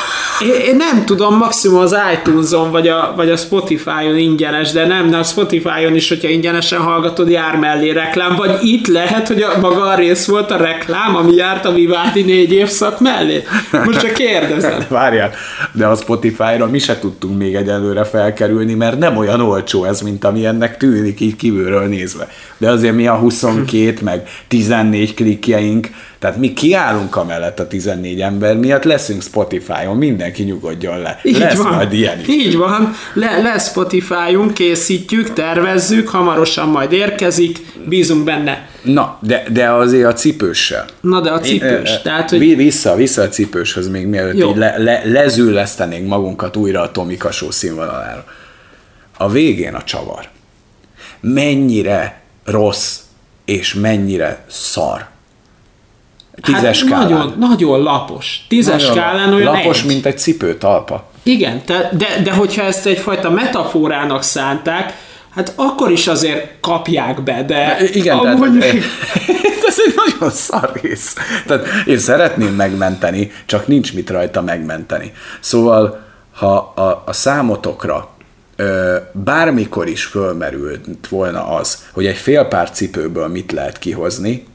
Én, én nem tudom, maximum az iTunes-on, vagy a, vagy a Spotify-on ingyenes, de nem, de a Spotify-on is, hogyha ingyenesen hallgatod, jár mellé reklám, vagy itt lehet, hogy a maga a rész volt a reklám, ami járt a Vivaldi négy évszak mellé. Most csak kérdezem. [LAUGHS] Várjál, de a Spotify-ra mi se tudtunk még egyelőre felkerülni, mert nem olyan olcsó ez, mint ami ennek tűnik így kívülről nézve. De azért mi a 22 meg 14 klikjeink, tehát mi kiállunk amellett a 14 ember miatt, leszünk Spotify-on, mindenki nyugodjon le. Így lesz van. majd ilyen is. Így van, le, lesz Spotify-unk, készítjük, tervezzük, hamarosan majd érkezik, bízunk benne. Na, de, de azért a cipőssel. Na, de a cipős. Én, tehát, hogy... Vissza, vissza a cipőshöz még mielőtt így le, le, lezülesztenénk magunkat újra a Tomika Show színvonalára. A végén a csavar. Mennyire rossz és mennyire szar. Tízes hát skálán. Nagyon, nagyon lapos. Tízes nagyon skálán olyan Lapos, egy. mint egy cipőtalpa. Igen, de, de, de hogyha ezt egyfajta metaforának szánták, hát akkor is azért kapják be, de... de igen, amúgy... tehát, [LAUGHS] ez egy nagyon szar rész. Tehát én szeretném megmenteni, csak nincs mit rajta megmenteni. Szóval, ha a, a számotokra bármikor is fölmerült volna az, hogy egy fél pár cipőből mit lehet kihozni,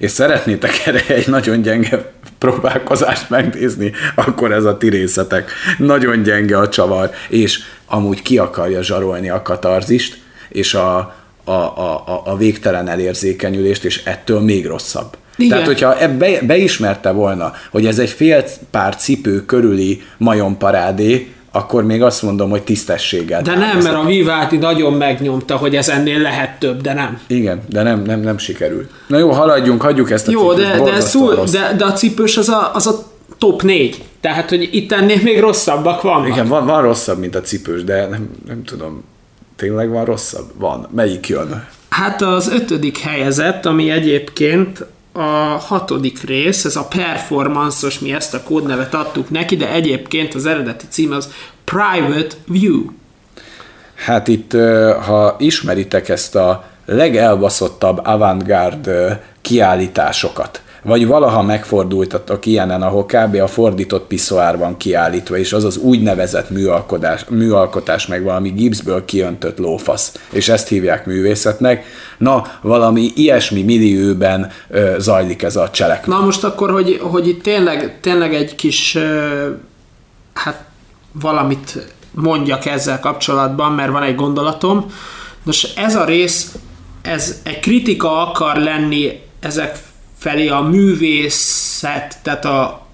és szeretnétek erre egy nagyon gyenge próbálkozást megnézni, akkor ez a ti részetek. Nagyon gyenge a csavar, és amúgy ki akarja zsarolni a katarzist, és a, a, a, a végtelen elérzékenyülést, és ettől még rosszabb. Igen. Tehát, hogyha be, beismerte volna, hogy ez egy fél pár cipő körüli majomparádé, akkor még azt mondom, hogy tisztességgel. De nem, mert a Vivaldi nagyon megnyomta, hogy ez ennél lehet több, de nem. Igen, de nem, nem, nem sikerült. Na jó, haladjunk, hagyjuk ezt a Jó, cipős, de, de, szó, de, de, a cipős az a, az a top 4. Tehát, hogy itt ennél még rosszabbak vannak. Igen, van, van rosszabb, mint a cipős, de nem, nem tudom, tényleg van rosszabb? Van. Melyik jön? Hát az ötödik helyezett, ami egyébként a hatodik rész, ez a performances, mi ezt a kódnevet adtuk neki, de egyébként az eredeti cím az Private View. Hát itt, ha ismeritek ezt a legelbaszottabb avantgárd kiállításokat, vagy valaha megfordultatok ilyenen, ahol kb. a fordított piszoár van kiállítva, és az az úgynevezett műalkotás, műalkotás meg valami gipszből kiöntött lófasz, és ezt hívják művészetnek. Na, valami ilyesmi millióben ö, zajlik ez a cselekmény. Na most akkor, hogy, hogy itt tényleg, tényleg egy kis, ö, hát valamit mondjak ezzel kapcsolatban, mert van egy gondolatom. Nos, ez a rész, ez egy kritika akar lenni ezek felé a művészet, tehát a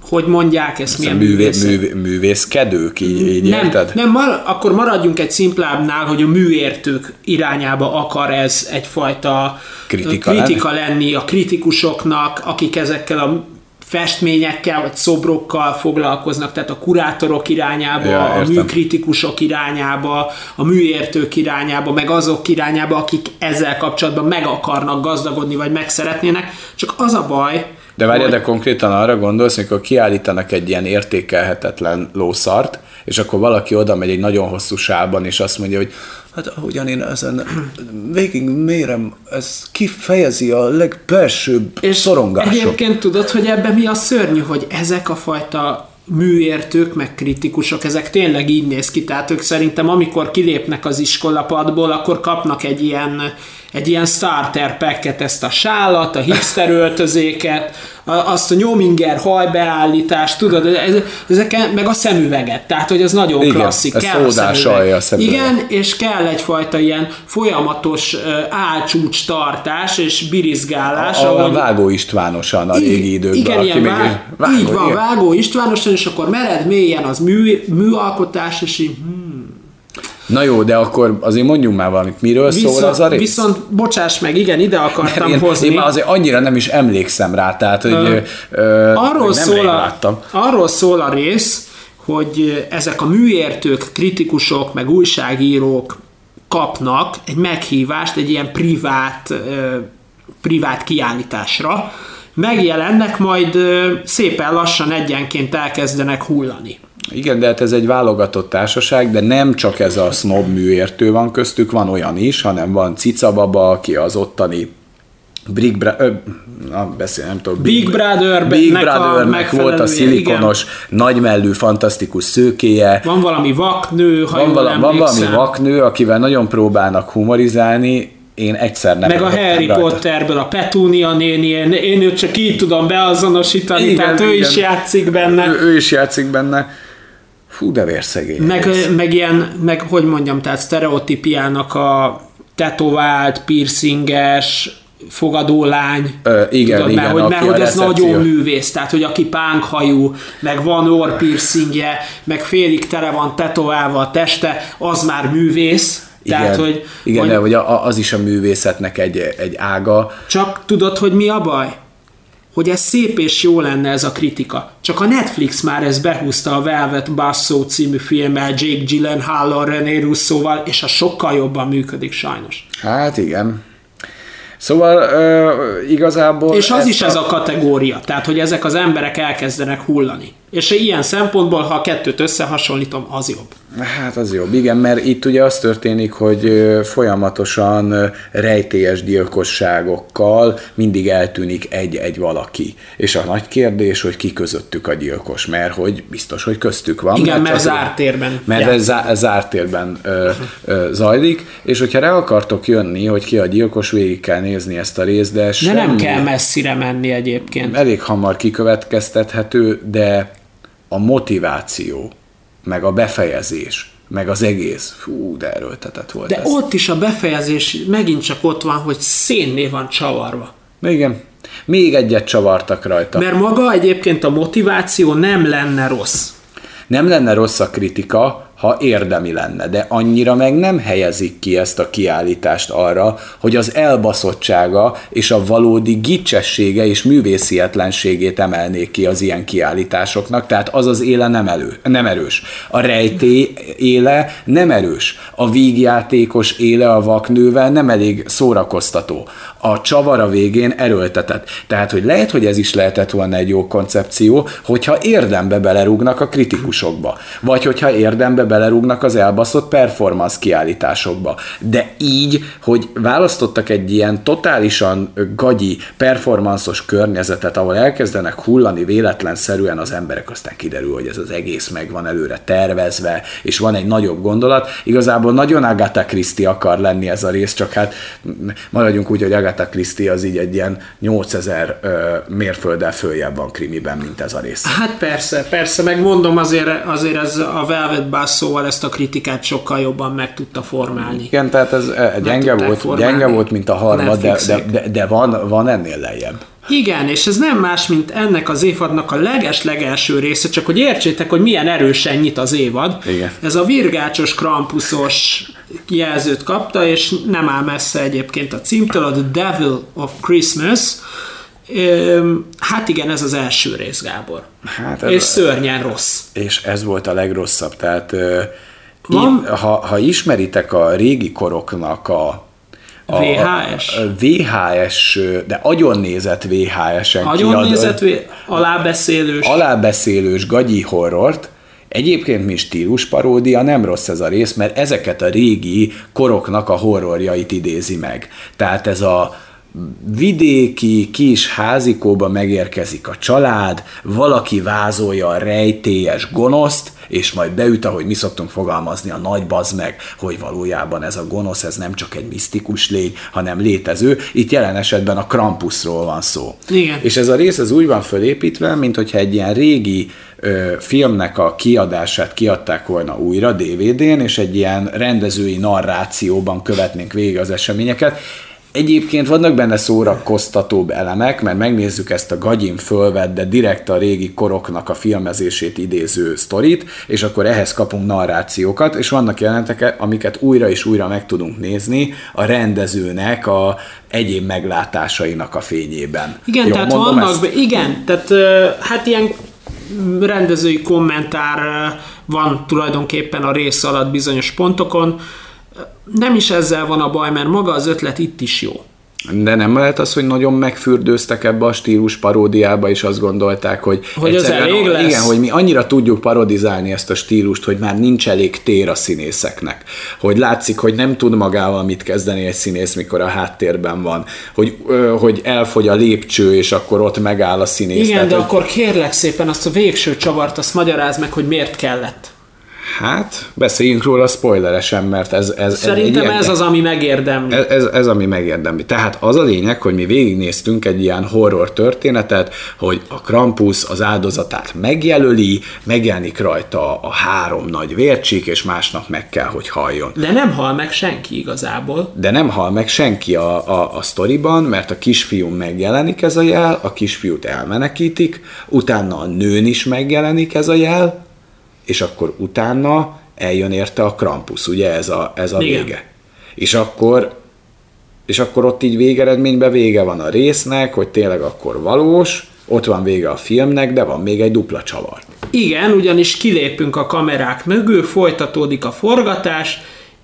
hogy mondják ezt, milyen művé, művé, művészkedők, így, így nem, érted? Nem, mar, akkor maradjunk egy szimplábbnál, hogy a műértők irányába akar ez egyfajta kritika, kritika lenni. lenni a kritikusoknak, akik ezekkel a festményekkel vagy szobrokkal foglalkoznak, tehát a kurátorok irányába, ja, a műkritikusok irányába, a műértők irányába, meg azok irányába, akik ezzel kapcsolatban meg akarnak gazdagodni, vagy meg szeretnének. Csak az a baj, de várj, hogy... de konkrétan arra gondolsz, amikor kiállítanak egy ilyen értékelhetetlen lószart, és akkor valaki oda megy egy nagyon hosszú sában, és azt mondja, hogy hát ahogyan én ezen végig mérem, ez kifejezi a legbelsőbb és szorongásom. Egyébként tudod, hogy ebben mi a szörnyű, hogy ezek a fajta műértők, meg kritikusok, ezek tényleg így néz ki, tehát ők szerintem amikor kilépnek az iskolapadból, akkor kapnak egy ilyen egy ilyen starter packet, ezt a sálat, a hipster öltözéket, azt a nyominger hajbeállítást, tudod, ezeken, meg a szemüveget, tehát hogy ez nagyon Igen, klasszik. Ez kell a szemüveg. a szemüveg. Igen, és kell egyfajta ilyen folyamatos álcsúcs tartás és birizgálás. A, a, a Vágó Istvánosan a régi időkben. Igen, ilyen vá- vágó, így van, igen. Vágó Istvánosan, és akkor mered mélyen az mű, műalkotás, és így, Na jó, de akkor azért mondjunk már valamit, miről viszont, szól az a rész? Viszont, bocsáss meg, igen, ide akartam én, hozni. Én már azért annyira nem is emlékszem rá, tehát, hogy ö, ö, arról, nem szól a, láttam. arról szól a rész, hogy ezek a műértők, kritikusok, meg újságírók kapnak egy meghívást egy ilyen privát, privát kiállításra, megjelennek, majd szépen lassan egyenként elkezdenek hullani. Igen, de hát ez egy válogatott társaság, de nem csak ez a snob műértő van köztük, van olyan is, hanem van Cica Baba, aki az ottani Big, Bra- ö, na, beszél, nem tudom, Big, Big Brother Big Brothernek volt a szilikonos, igen. nagymellű, fantasztikus szőkéje. Van valami vaknő, ha van, vala, van valami vaknő, akivel nagyon próbálnak humorizálni, én egyszer nem Meg a Harry rajta. Potterből a Petúnia néni, én, én őt csak így tudom beazonosítani, igen, tehát igen. ő is játszik benne. Ő, ő is játszik benne. Fú, de vérszegény. Meg, meg ilyen, meg hogy mondjam, tehát sztereotípiának a tetovált, piercinges, fogadó lány. Ö, igen, tudod, igen. Mert, hogy, mert hogy ez nagyon művész, tehát hogy aki pánkhajú, meg van orrpiercingje, meg félig tele van tetoválva a teste, az már művész. Igen, tehát, hogy, igen hogy, de hogy az is a művészetnek egy, egy ága. Csak tudod, hogy mi a baj? Hogy ez szép és jó lenne ez a kritika. Csak a Netflix már ezt behúzta a Velvet Basso című filmmel, Jake Gyllenhaal, René Russo-val, és a sokkal jobban működik sajnos. Hát igen. Szóval uh, igazából... És az is a... ez a kategória, tehát hogy ezek az emberek elkezdenek hullani. És ilyen szempontból, ha a kettőt összehasonlítom, az jobb. Hát az jobb, igen, mert itt ugye az történik, hogy folyamatosan rejtélyes gyilkosságokkal mindig eltűnik egy-egy valaki. És a nagy kérdés, hogy ki közöttük a gyilkos, mert hogy biztos, hogy köztük van. Igen, mert, mert zárt térben. Mert ez zá- zárt térben ö, ö, zajlik, és hogyha rá akartok jönni, hogy ki a gyilkos, végig kell nézni ezt a részt, de, de nem kell messzire menni egyébként. Elég hamar kikövetkeztethető, de a motiváció, meg a befejezés, meg az egész, fú, de erőltetett volt De ez. ott is a befejezés megint csak ott van, hogy szénné van csavarva. Igen. Még egyet csavartak rajta. Mert maga egyébként a motiváció nem lenne rossz. Nem lenne rossz a kritika, ha érdemi lenne, de annyira meg nem helyezik ki ezt a kiállítást arra, hogy az elbaszottsága és a valódi gicsessége és művészietlenségét emelnék ki az ilyen kiállításoknak, tehát az az éle nem, elő, nem erős. A rejté éle nem erős. A vígjátékos éle a vaknővel nem elég szórakoztató. A csavar végén erőltetett. Tehát, hogy lehet, hogy ez is lehetett volna egy jó koncepció, hogyha érdembe belerúgnak a kritikusokba. Vagy hogyha érdembe belerúgnak az elbaszott performance kiállításokba. De így, hogy választottak egy ilyen totálisan gagyi, performanszos környezetet, ahol elkezdenek hullani véletlenszerűen az emberek, aztán kiderül, hogy ez az egész meg van előre tervezve, és van egy nagyobb gondolat. Igazából nagyon Agatha Christie akar lenni ez a rész, csak hát maradjunk úgy, hogy Agatha Christie az így egy ilyen 8000 mérfölddel följebb van krimiben, mint ez a rész. Hát persze, persze, meg mondom azért, azért ez a Velvet Bass szóval ezt a kritikát sokkal jobban meg tudta formálni. Igen, tehát ez e, gyenge volt, gyenge volt, mint a harmad, de, de, de, de van, van ennél lejjebb. Igen, és ez nem más, mint ennek az évadnak a leges-legelső része, csak hogy értsétek, hogy milyen erősen nyit az évad. Igen. Ez a virgácsos, krampuszos jelzőt kapta, és nem áll messze egyébként a címtől, a The Devil of Christmas. Hát igen, ez az első rész, Gábor. Hát ez és szörnyen rossz. És ez volt a legrosszabb, tehát Van? ha, ha ismeritek a régi koroknak a a VHS? A VHS, de agyonnézett VHS-en Agyonnézett, alábeszélős. Alábeszélős gagyi horrort, Egyébként mi stílusparódia, nem rossz ez a rész, mert ezeket a régi koroknak a horrorjait idézi meg. Tehát ez a vidéki kis házikóba megérkezik a család, valaki vázolja a rejtélyes gonoszt, és majd beüt, ahogy mi szoktunk fogalmazni, a nagy bazd meg, hogy valójában ez a gonosz, ez nem csak egy misztikus lény, hanem létező. Itt jelen esetben a Krampusról van szó. Igen. És ez a rész ez úgy van fölépítve, mint hogyha egy ilyen régi ö, filmnek a kiadását kiadták volna újra DVD-n, és egy ilyen rendezői narrációban követnénk végig az eseményeket Egyébként vannak benne szórakoztatóbb elemek, mert megnézzük ezt a gagyin fölvett, de direkt a régi koroknak a filmezését idéző sztorit, és akkor ehhez kapunk narrációkat, és vannak jelentek, amiket újra és újra meg tudunk nézni a rendezőnek a egyéb meglátásainak a fényében. Igen, Jó, tehát vannak, ezt? igen, tehát hát ilyen rendezői kommentár van tulajdonképpen a rész alatt bizonyos pontokon, nem is ezzel van a baj, mert maga az ötlet itt is jó. De nem lehet az, hogy nagyon megfürdőztek ebbe a stílus paródiába, és azt gondolták, hogy, hogy az elég lesz. Igen, hogy mi annyira tudjuk parodizálni ezt a stílust, hogy már nincs elég tér a színészeknek. Hogy látszik, hogy nem tud magával mit kezdeni egy színész, mikor a háttérben van. Hogy, hogy elfogy a lépcső, és akkor ott megáll a színész. Igen, Tehát, de hogy... akkor kérlek szépen azt a végső csavart, azt magyaráz meg, hogy miért kellett. Hát, beszéljünk róla spoileresen, mert ez... ez Szerintem ez, ez az, ami megérdemli. Ez, ez, ez, ami megérdemli. Tehát az a lényeg, hogy mi végignéztünk egy ilyen horror történetet, hogy a Krampus az áldozatát megjelöli, megjelenik rajta a három nagy vércsík, és másnap meg kell, hogy halljon. De nem hal meg senki igazából. De nem hal meg senki a, a, a sztoriban, mert a kisfiú megjelenik ez a jel, a kisfiút elmenekítik, utána a nőn is megjelenik ez a jel, és akkor utána eljön érte a Krampus, ugye ez a, ez a vége. És akkor, és akkor ott így végeredményben vége van a résznek, hogy tényleg akkor valós, ott van vége a filmnek, de van még egy dupla csavar. Igen, ugyanis kilépünk a kamerák mögül, folytatódik a forgatás,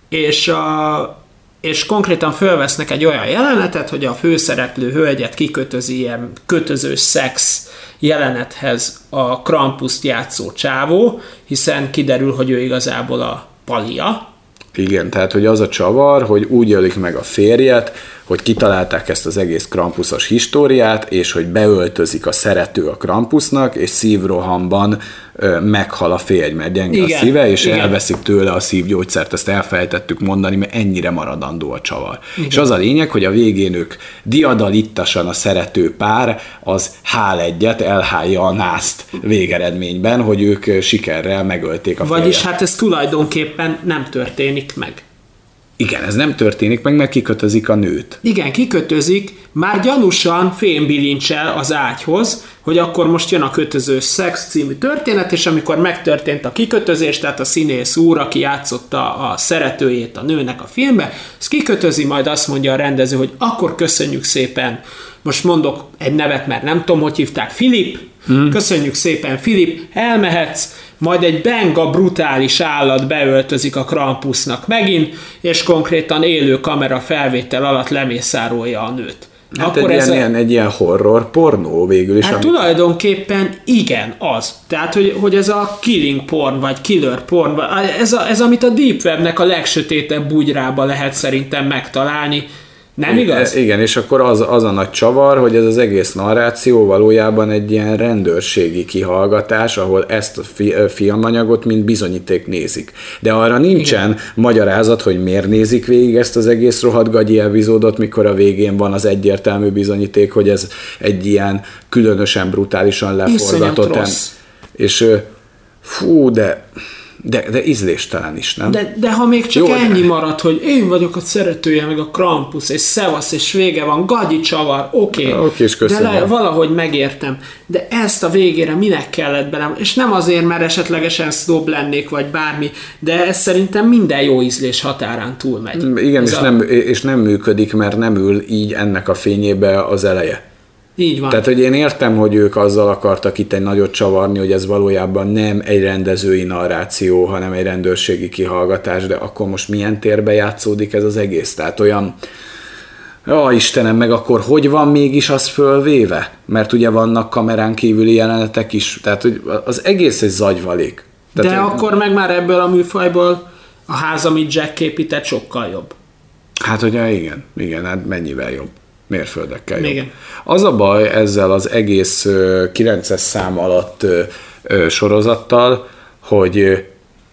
és a és konkrétan fölvesznek egy olyan jelenetet, hogy a főszereplő hölgyet kikötözi ilyen kötöző szex jelenethez a Krampuszt játszó csávó, hiszen kiderül, hogy ő igazából a palia. Igen, tehát hogy az a csavar, hogy úgy ölik meg a férjet, hogy kitalálták ezt az egész Krampuszos históriát, és hogy beöltözik a szerető a Krampusnak, és szívrohamban meghal a férj, mert gyenge igen, a szíve, és igen. elveszik tőle a szívgyógyszert, ezt elfelejtettük mondani, mert ennyire maradandó a csavar. Igen. És az a lényeg, hogy a végén ők diadalittasan a szerető pár, az hál egyet, elhálja a nászt végeredményben, hogy ők sikerrel megölték a férjet. Vagyis hát ez tulajdonképpen nem történik meg. Igen, ez nem történik meg, mert kikötözik a nőt. Igen, kikötözik, már gyanúsan fénybilincsel az ágyhoz, hogy akkor most jön a kötöző szex című történet, és amikor megtörtént a kikötözés, tehát a színész úr, aki játszotta a szeretőjét a nőnek a filmbe, ez kikötözi, majd azt mondja a rendező, hogy akkor köszönjük szépen, most mondok egy nevet, mert nem tudom, hogy hívták, Filip, hmm. köszönjük szépen, Filip, elmehetsz, majd egy benga brutális állat beöltözik a Krampusnak megint, és konkrétan élő kamera felvétel alatt lemészárolja a nőt. Hát Akkor egy, ez ilyen, a... ilyen, egy ilyen horror pornó végül is. Hát ami... tulajdonképpen igen, az. Tehát, hogy, hogy ez a killing porn, vagy killer porn, ez, a, ez amit a Deep Webnek a legsötétebb bugyrába lehet szerintem megtalálni, nem igaz? Igen, és akkor az, az a nagy csavar, hogy ez az egész narráció valójában egy ilyen rendőrségi kihallgatás, ahol ezt a fi, filmanyagot mint bizonyíték nézik. De arra nincsen igen. magyarázat, hogy miért nézik végig ezt az egész rohadt gagyi epizódot, mikor a végén van az egyértelmű bizonyíték, hogy ez egy ilyen különösen brutálisan leforgatott. És fú, de de, de ízléstelen is, nem? De, de ha még csak Jó, ennyi de... marad, hogy én vagyok a szeretője, meg a Krampus, és szevasz, és vége van, gagyi csavar, oké. Okay. Oké, és De le, valahogy megértem. De ezt a végére minek kellett belem? És nem azért, mert esetlegesen snob lennék, vagy bármi, de ez szerintem minden jó ízlés határán túlmegy. Igen, és, a... nem, és nem működik, mert nem ül így ennek a fényébe az eleje. Így van. Tehát, hogy én értem, hogy ők azzal akartak itt egy nagyot csavarni, hogy ez valójában nem egy rendezői narráció, hanem egy rendőrségi kihallgatás, de akkor most milyen térbe játszódik ez az egész? Tehát olyan, Ja, Istenem, meg akkor hogy van mégis az fölvéve? Mert ugye vannak kamerán kívüli jelenetek is, tehát hogy az egész egy zagyvalék. Tehát, De hogy... akkor meg már ebből a műfajból a ház, amit Jack épített, sokkal jobb. Hát ugye igen, igen, hát mennyivel jobb mérföldekkel jobb. Igen. Az a baj ezzel az egész 9-es szám alatt sorozattal, hogy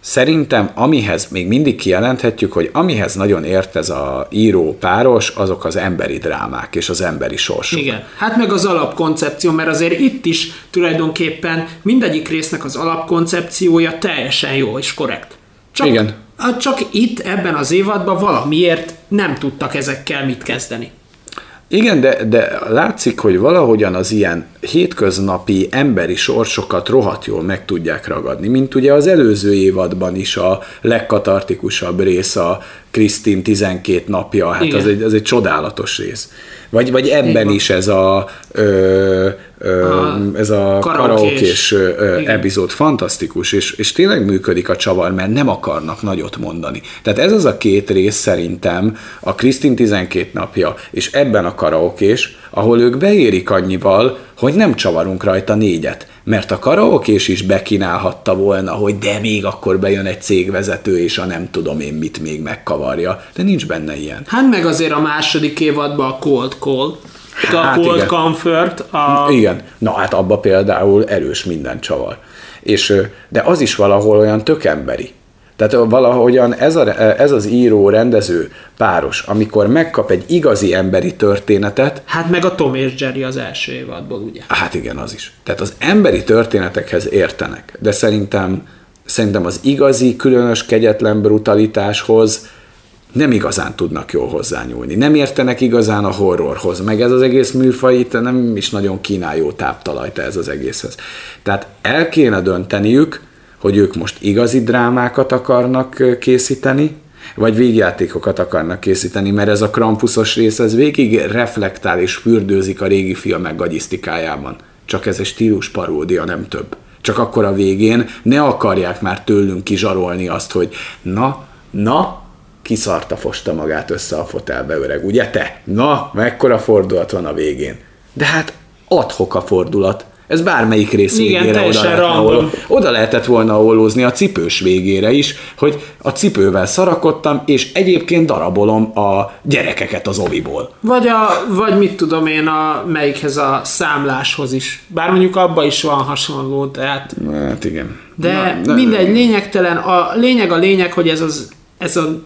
Szerintem amihez még mindig kijelenthetjük, hogy amihez nagyon ért ez a író páros, azok az emberi drámák és az emberi sorsok. Igen, hát meg az alapkoncepció, mert azért itt is tulajdonképpen mindegyik résznek az alapkoncepciója teljesen jó és korrekt. Csak, Igen. Csak itt ebben az évadban valamiért nem tudtak ezekkel mit kezdeni. Igen, de, de látszik, hogy valahogyan az ilyen hétköznapi emberi sorsokat rohadt jól meg tudják ragadni, mint ugye az előző évadban is a legkatartikusabb rész a Krisztin 12 napja, hát az egy, az egy csodálatos rész. Vagy, vagy ebben is ez a, ö, a ez a karaokés epizód fantasztikus, és, és tényleg működik a csavar, mert nem akarnak nagyot mondani. Tehát ez az a két rész szerintem, a Krisztin 12 napja, és ebben a karaokés, ahol ők beérik annyival, hogy nem csavarunk rajta négyet. Mert a karaokés is bekínálhatta volna, hogy de még akkor bejön egy cégvezető, és a nem tudom én mit még megkavarja. De nincs benne ilyen. Hát meg azért a második évadban a Cold Call, a hát Cold igen. Comfort. A... Igen, na hát abba például erős minden csavar. És, de az is valahol olyan tökemberi. Tehát valahogyan ez, a, ez az író, rendező páros, amikor megkap egy igazi emberi történetet. Hát meg a Tom és Jerry az első évadból, ugye? Hát igen, az is. Tehát az emberi történetekhez értenek, de szerintem, szerintem az igazi, különös, kegyetlen brutalitáshoz nem igazán tudnak jól hozzányúlni. Nem értenek igazán a horrorhoz, meg ez az egész műfaj itt nem is nagyon kínál jó táptalajt ez az egészhez. Tehát el kéne dönteniük, hogy ők most igazi drámákat akarnak készíteni, vagy végjátékokat akarnak készíteni, mert ez a krampuszos rész, ez végig reflektál és fürdőzik a régi filmek gagyisztikájában. Csak ez egy stílus paródia, nem több. Csak akkor a végén ne akarják már tőlünk kizsarolni azt, hogy na, na, kiszarta fosta magát össze a fotelbe öreg, ugye te? Na, mekkora fordulat van a végén. De hát adhok a fordulat. Ez bármelyik rész Igen, végére oda, lehetne, oda lehetett volna ollózni a cipős végére is, hogy a cipővel szarakodtam, és egyébként darabolom a gyerekeket az oviból. Vagy, a, vagy mit tudom én, a, melyikhez a számláshoz is. Bár mondjuk abba is van hasonló, tehát... Hát igen. De Na, mindegy, lényegtelen. A lényeg a lényeg, hogy ez az ez a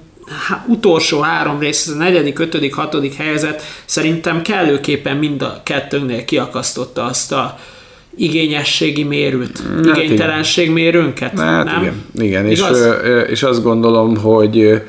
utolsó három rész, ez a negyedik, ötödik, hatodik helyzet szerintem kellőképpen mind a kettőnknél kiakasztotta azt a igényességi mérőt, hát igénytelenség mérőnket, hát nem? Igen, igen. És, és azt gondolom, hogy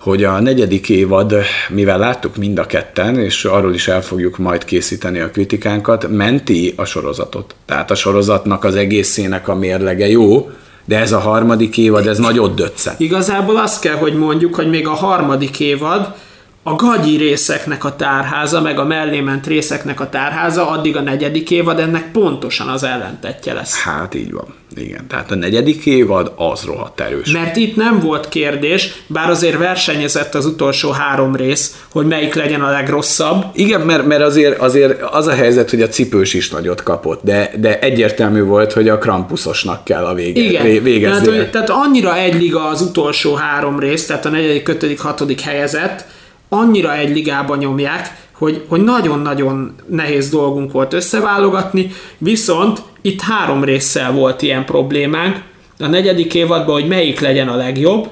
hogy a negyedik évad, mivel láttuk mind a ketten, és arról is el fogjuk majd készíteni a kritikánkat, menti a sorozatot. Tehát a sorozatnak az egészének a mérlege jó, de ez a harmadik évad, ez nagyot döccent. Igazából azt kell, hogy mondjuk, hogy még a harmadik évad a gagyi részeknek a tárháza, meg a mellément részeknek a tárháza, addig a negyedik évad ennek pontosan az ellentetje lesz. Hát így van. Igen, tehát a negyedik évad az rohadt erős. Mert itt nem volt kérdés, bár azért versenyezett az utolsó három rész, hogy melyik legyen a legrosszabb. Igen, mert, mert azért, azért az a helyzet, hogy a cipős is nagyot kapott, de, de egyértelmű volt, hogy a krampuszosnak kell a vége, Igen, végezni. Tehát, tehát annyira egy liga az utolsó három rész, tehát a negyedik, ötödik, hatodik helyezett, annyira egy ligában nyomják, hogy, hogy nagyon-nagyon nehéz dolgunk volt összeválogatni, viszont itt három résszel volt ilyen problémánk. A negyedik évadban, hogy melyik legyen a legjobb,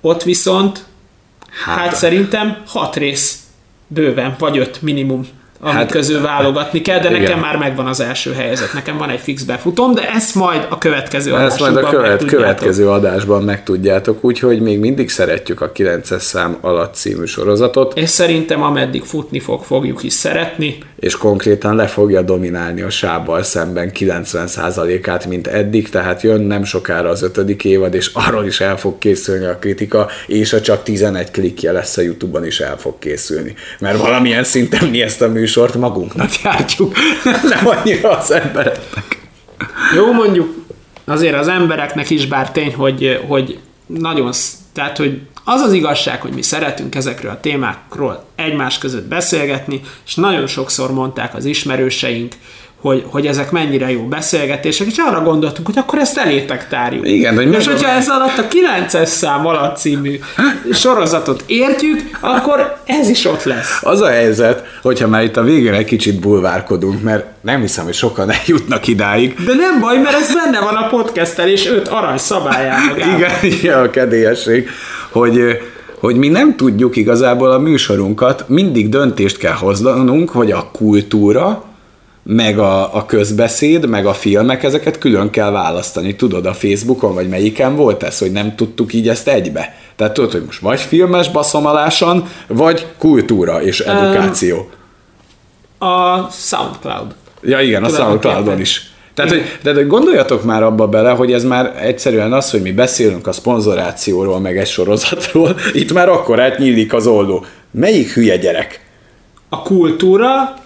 ott viszont hát, hát szerintem hat rész bőven, vagy öt minimum ami hát, közül válogatni kell, de igen. nekem már megvan az első helyzet, nekem van egy fix befutom, de ezt majd a következő adásban Ezt majd a követ, következő adásban megtudjátok, úgyhogy még mindig szeretjük a 9 szám alatt című sorozatot. És szerintem ameddig futni fog, fogjuk is szeretni. És konkrétan le fogja dominálni a sábbal szemben 90%-át, mint eddig, tehát jön nem sokára az ötödik évad, és arról is el fog készülni a kritika, és a csak 11 klikje lesz a Youtube-on is el fog készülni. Mert valamilyen szinten mi ezt a műsor műsort magunknak [LAUGHS] gyártjuk, nem annyira az embereknek. Jó, mondjuk azért az embereknek is, bár tény, hogy, hogy nagyon, tehát, hogy az az igazság, hogy mi szeretünk ezekről a témákról egymás között beszélgetni, és nagyon sokszor mondták az ismerőseink, hogy, hogy ezek mennyire jó beszélgetések, és arra gondoltunk, hogy akkor ezt elétek tárjuk. Igen, hogy és hogyha ez alatt a 9-es szám alatt című sorozatot értjük, akkor ez is ott lesz. Az a helyzet, hogyha már itt a végén egy kicsit bulvárkodunk, mert nem hiszem, hogy sokan [LAUGHS] eljutnak idáig. De nem baj, mert ez benne van a podcastelés öt arany szabályában. [LAUGHS] igen, igen, a kedélyesség, hogy hogy mi nem tudjuk igazából a műsorunkat, mindig döntést kell hoznunk, hogy a kultúra, meg a, a közbeszéd, meg a filmek, ezeket külön kell választani. Tudod, a Facebookon, vagy melyiken volt ez, hogy nem tudtuk így ezt egybe? Tehát tudod, hogy most vagy filmes baszomaláson, vagy kultúra és edukáció. a SoundCloud. Ja igen, a SoundCloudon is. Tehát hogy, tehát, hogy gondoljatok már abba bele, hogy ez már egyszerűen az, hogy mi beszélünk a szponzorációról, meg egy sorozatról, itt már akkor átnyílik az oldó. Melyik hülye gyerek? A kultúra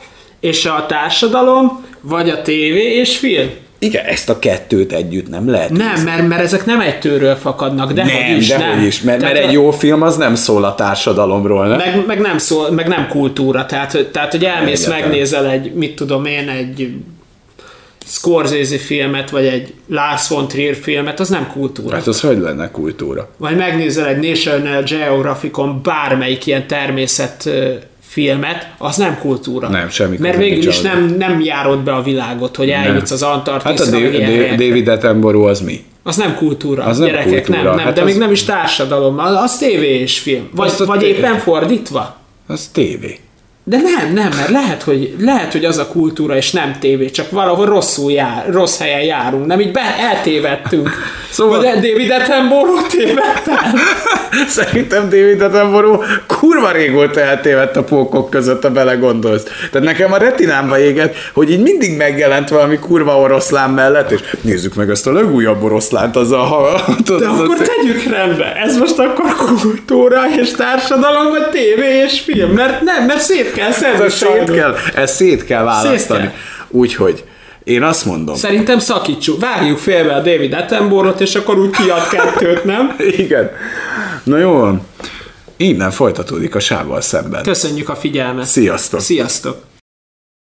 és a társadalom, vagy a tévé és film? Igen, ezt a kettőt együtt nem lehet. Nem, mert, mert ezek nem egy tőről fakadnak, de nem, hogy is, de nem. hogy is, mert, mert egy jó film az nem szól a társadalomról, nem? Meg, meg, nem szól, meg nem kultúra, tehát, tehát hogy elmész, Egyáltalán. megnézel egy, mit tudom én, egy Scorsese filmet, vagy egy Lars von Trier filmet, az nem kultúra. Hát az hogy lenne kultúra? Vagy megnézel egy National Geographicon bármelyik ilyen természet filmet, az nem kultúra. Nem, semmi Mert végül is nem, nem járod be a világot, hogy eljutsz az Hát Antarktiszra, a meg David, ilyen David, Attenborough az mi? Az nem kultúra, Az nem gyerekek, kultúra, nem, nem, hát de az- még nem is társadalom, az, az tévé és film. Vagy, a vagy tévé. éppen fordítva. Az tévé. De nem, nem, mert lehet hogy, lehet, hogy az a kultúra, és nem tévé, csak valahol rosszul jár, rossz helyen járunk, nem így be, eltévedtünk. [LAUGHS] Szóval- Vagy David Attenborough tévedt el. [LAUGHS] Szerintem David Attenborough kurva régóta eltévedt a pókok között, ha belegondolsz. Tehát nekem a retinámba égett, hogy így mindig megjelent valami kurva oroszlán mellett, és nézzük meg ezt a legújabb oroszlánt, az a... Ha, De akkor tegyük rendbe, ez most akkor kultúra és társadalom, vagy tévé és film, mert nem, mert szét kell szedni. ezt szét kell, ezt szét kell választani. Úgyhogy én azt mondom, Szerintem szakítsuk, várjuk félbe a David Attenborough-ot, és akkor úgy kiad kettőt, nem? [LAUGHS] igen. Na jó. Innen folytatódik a sávval szemben. Köszönjük a figyelmet. Sziasztok! Sziasztok!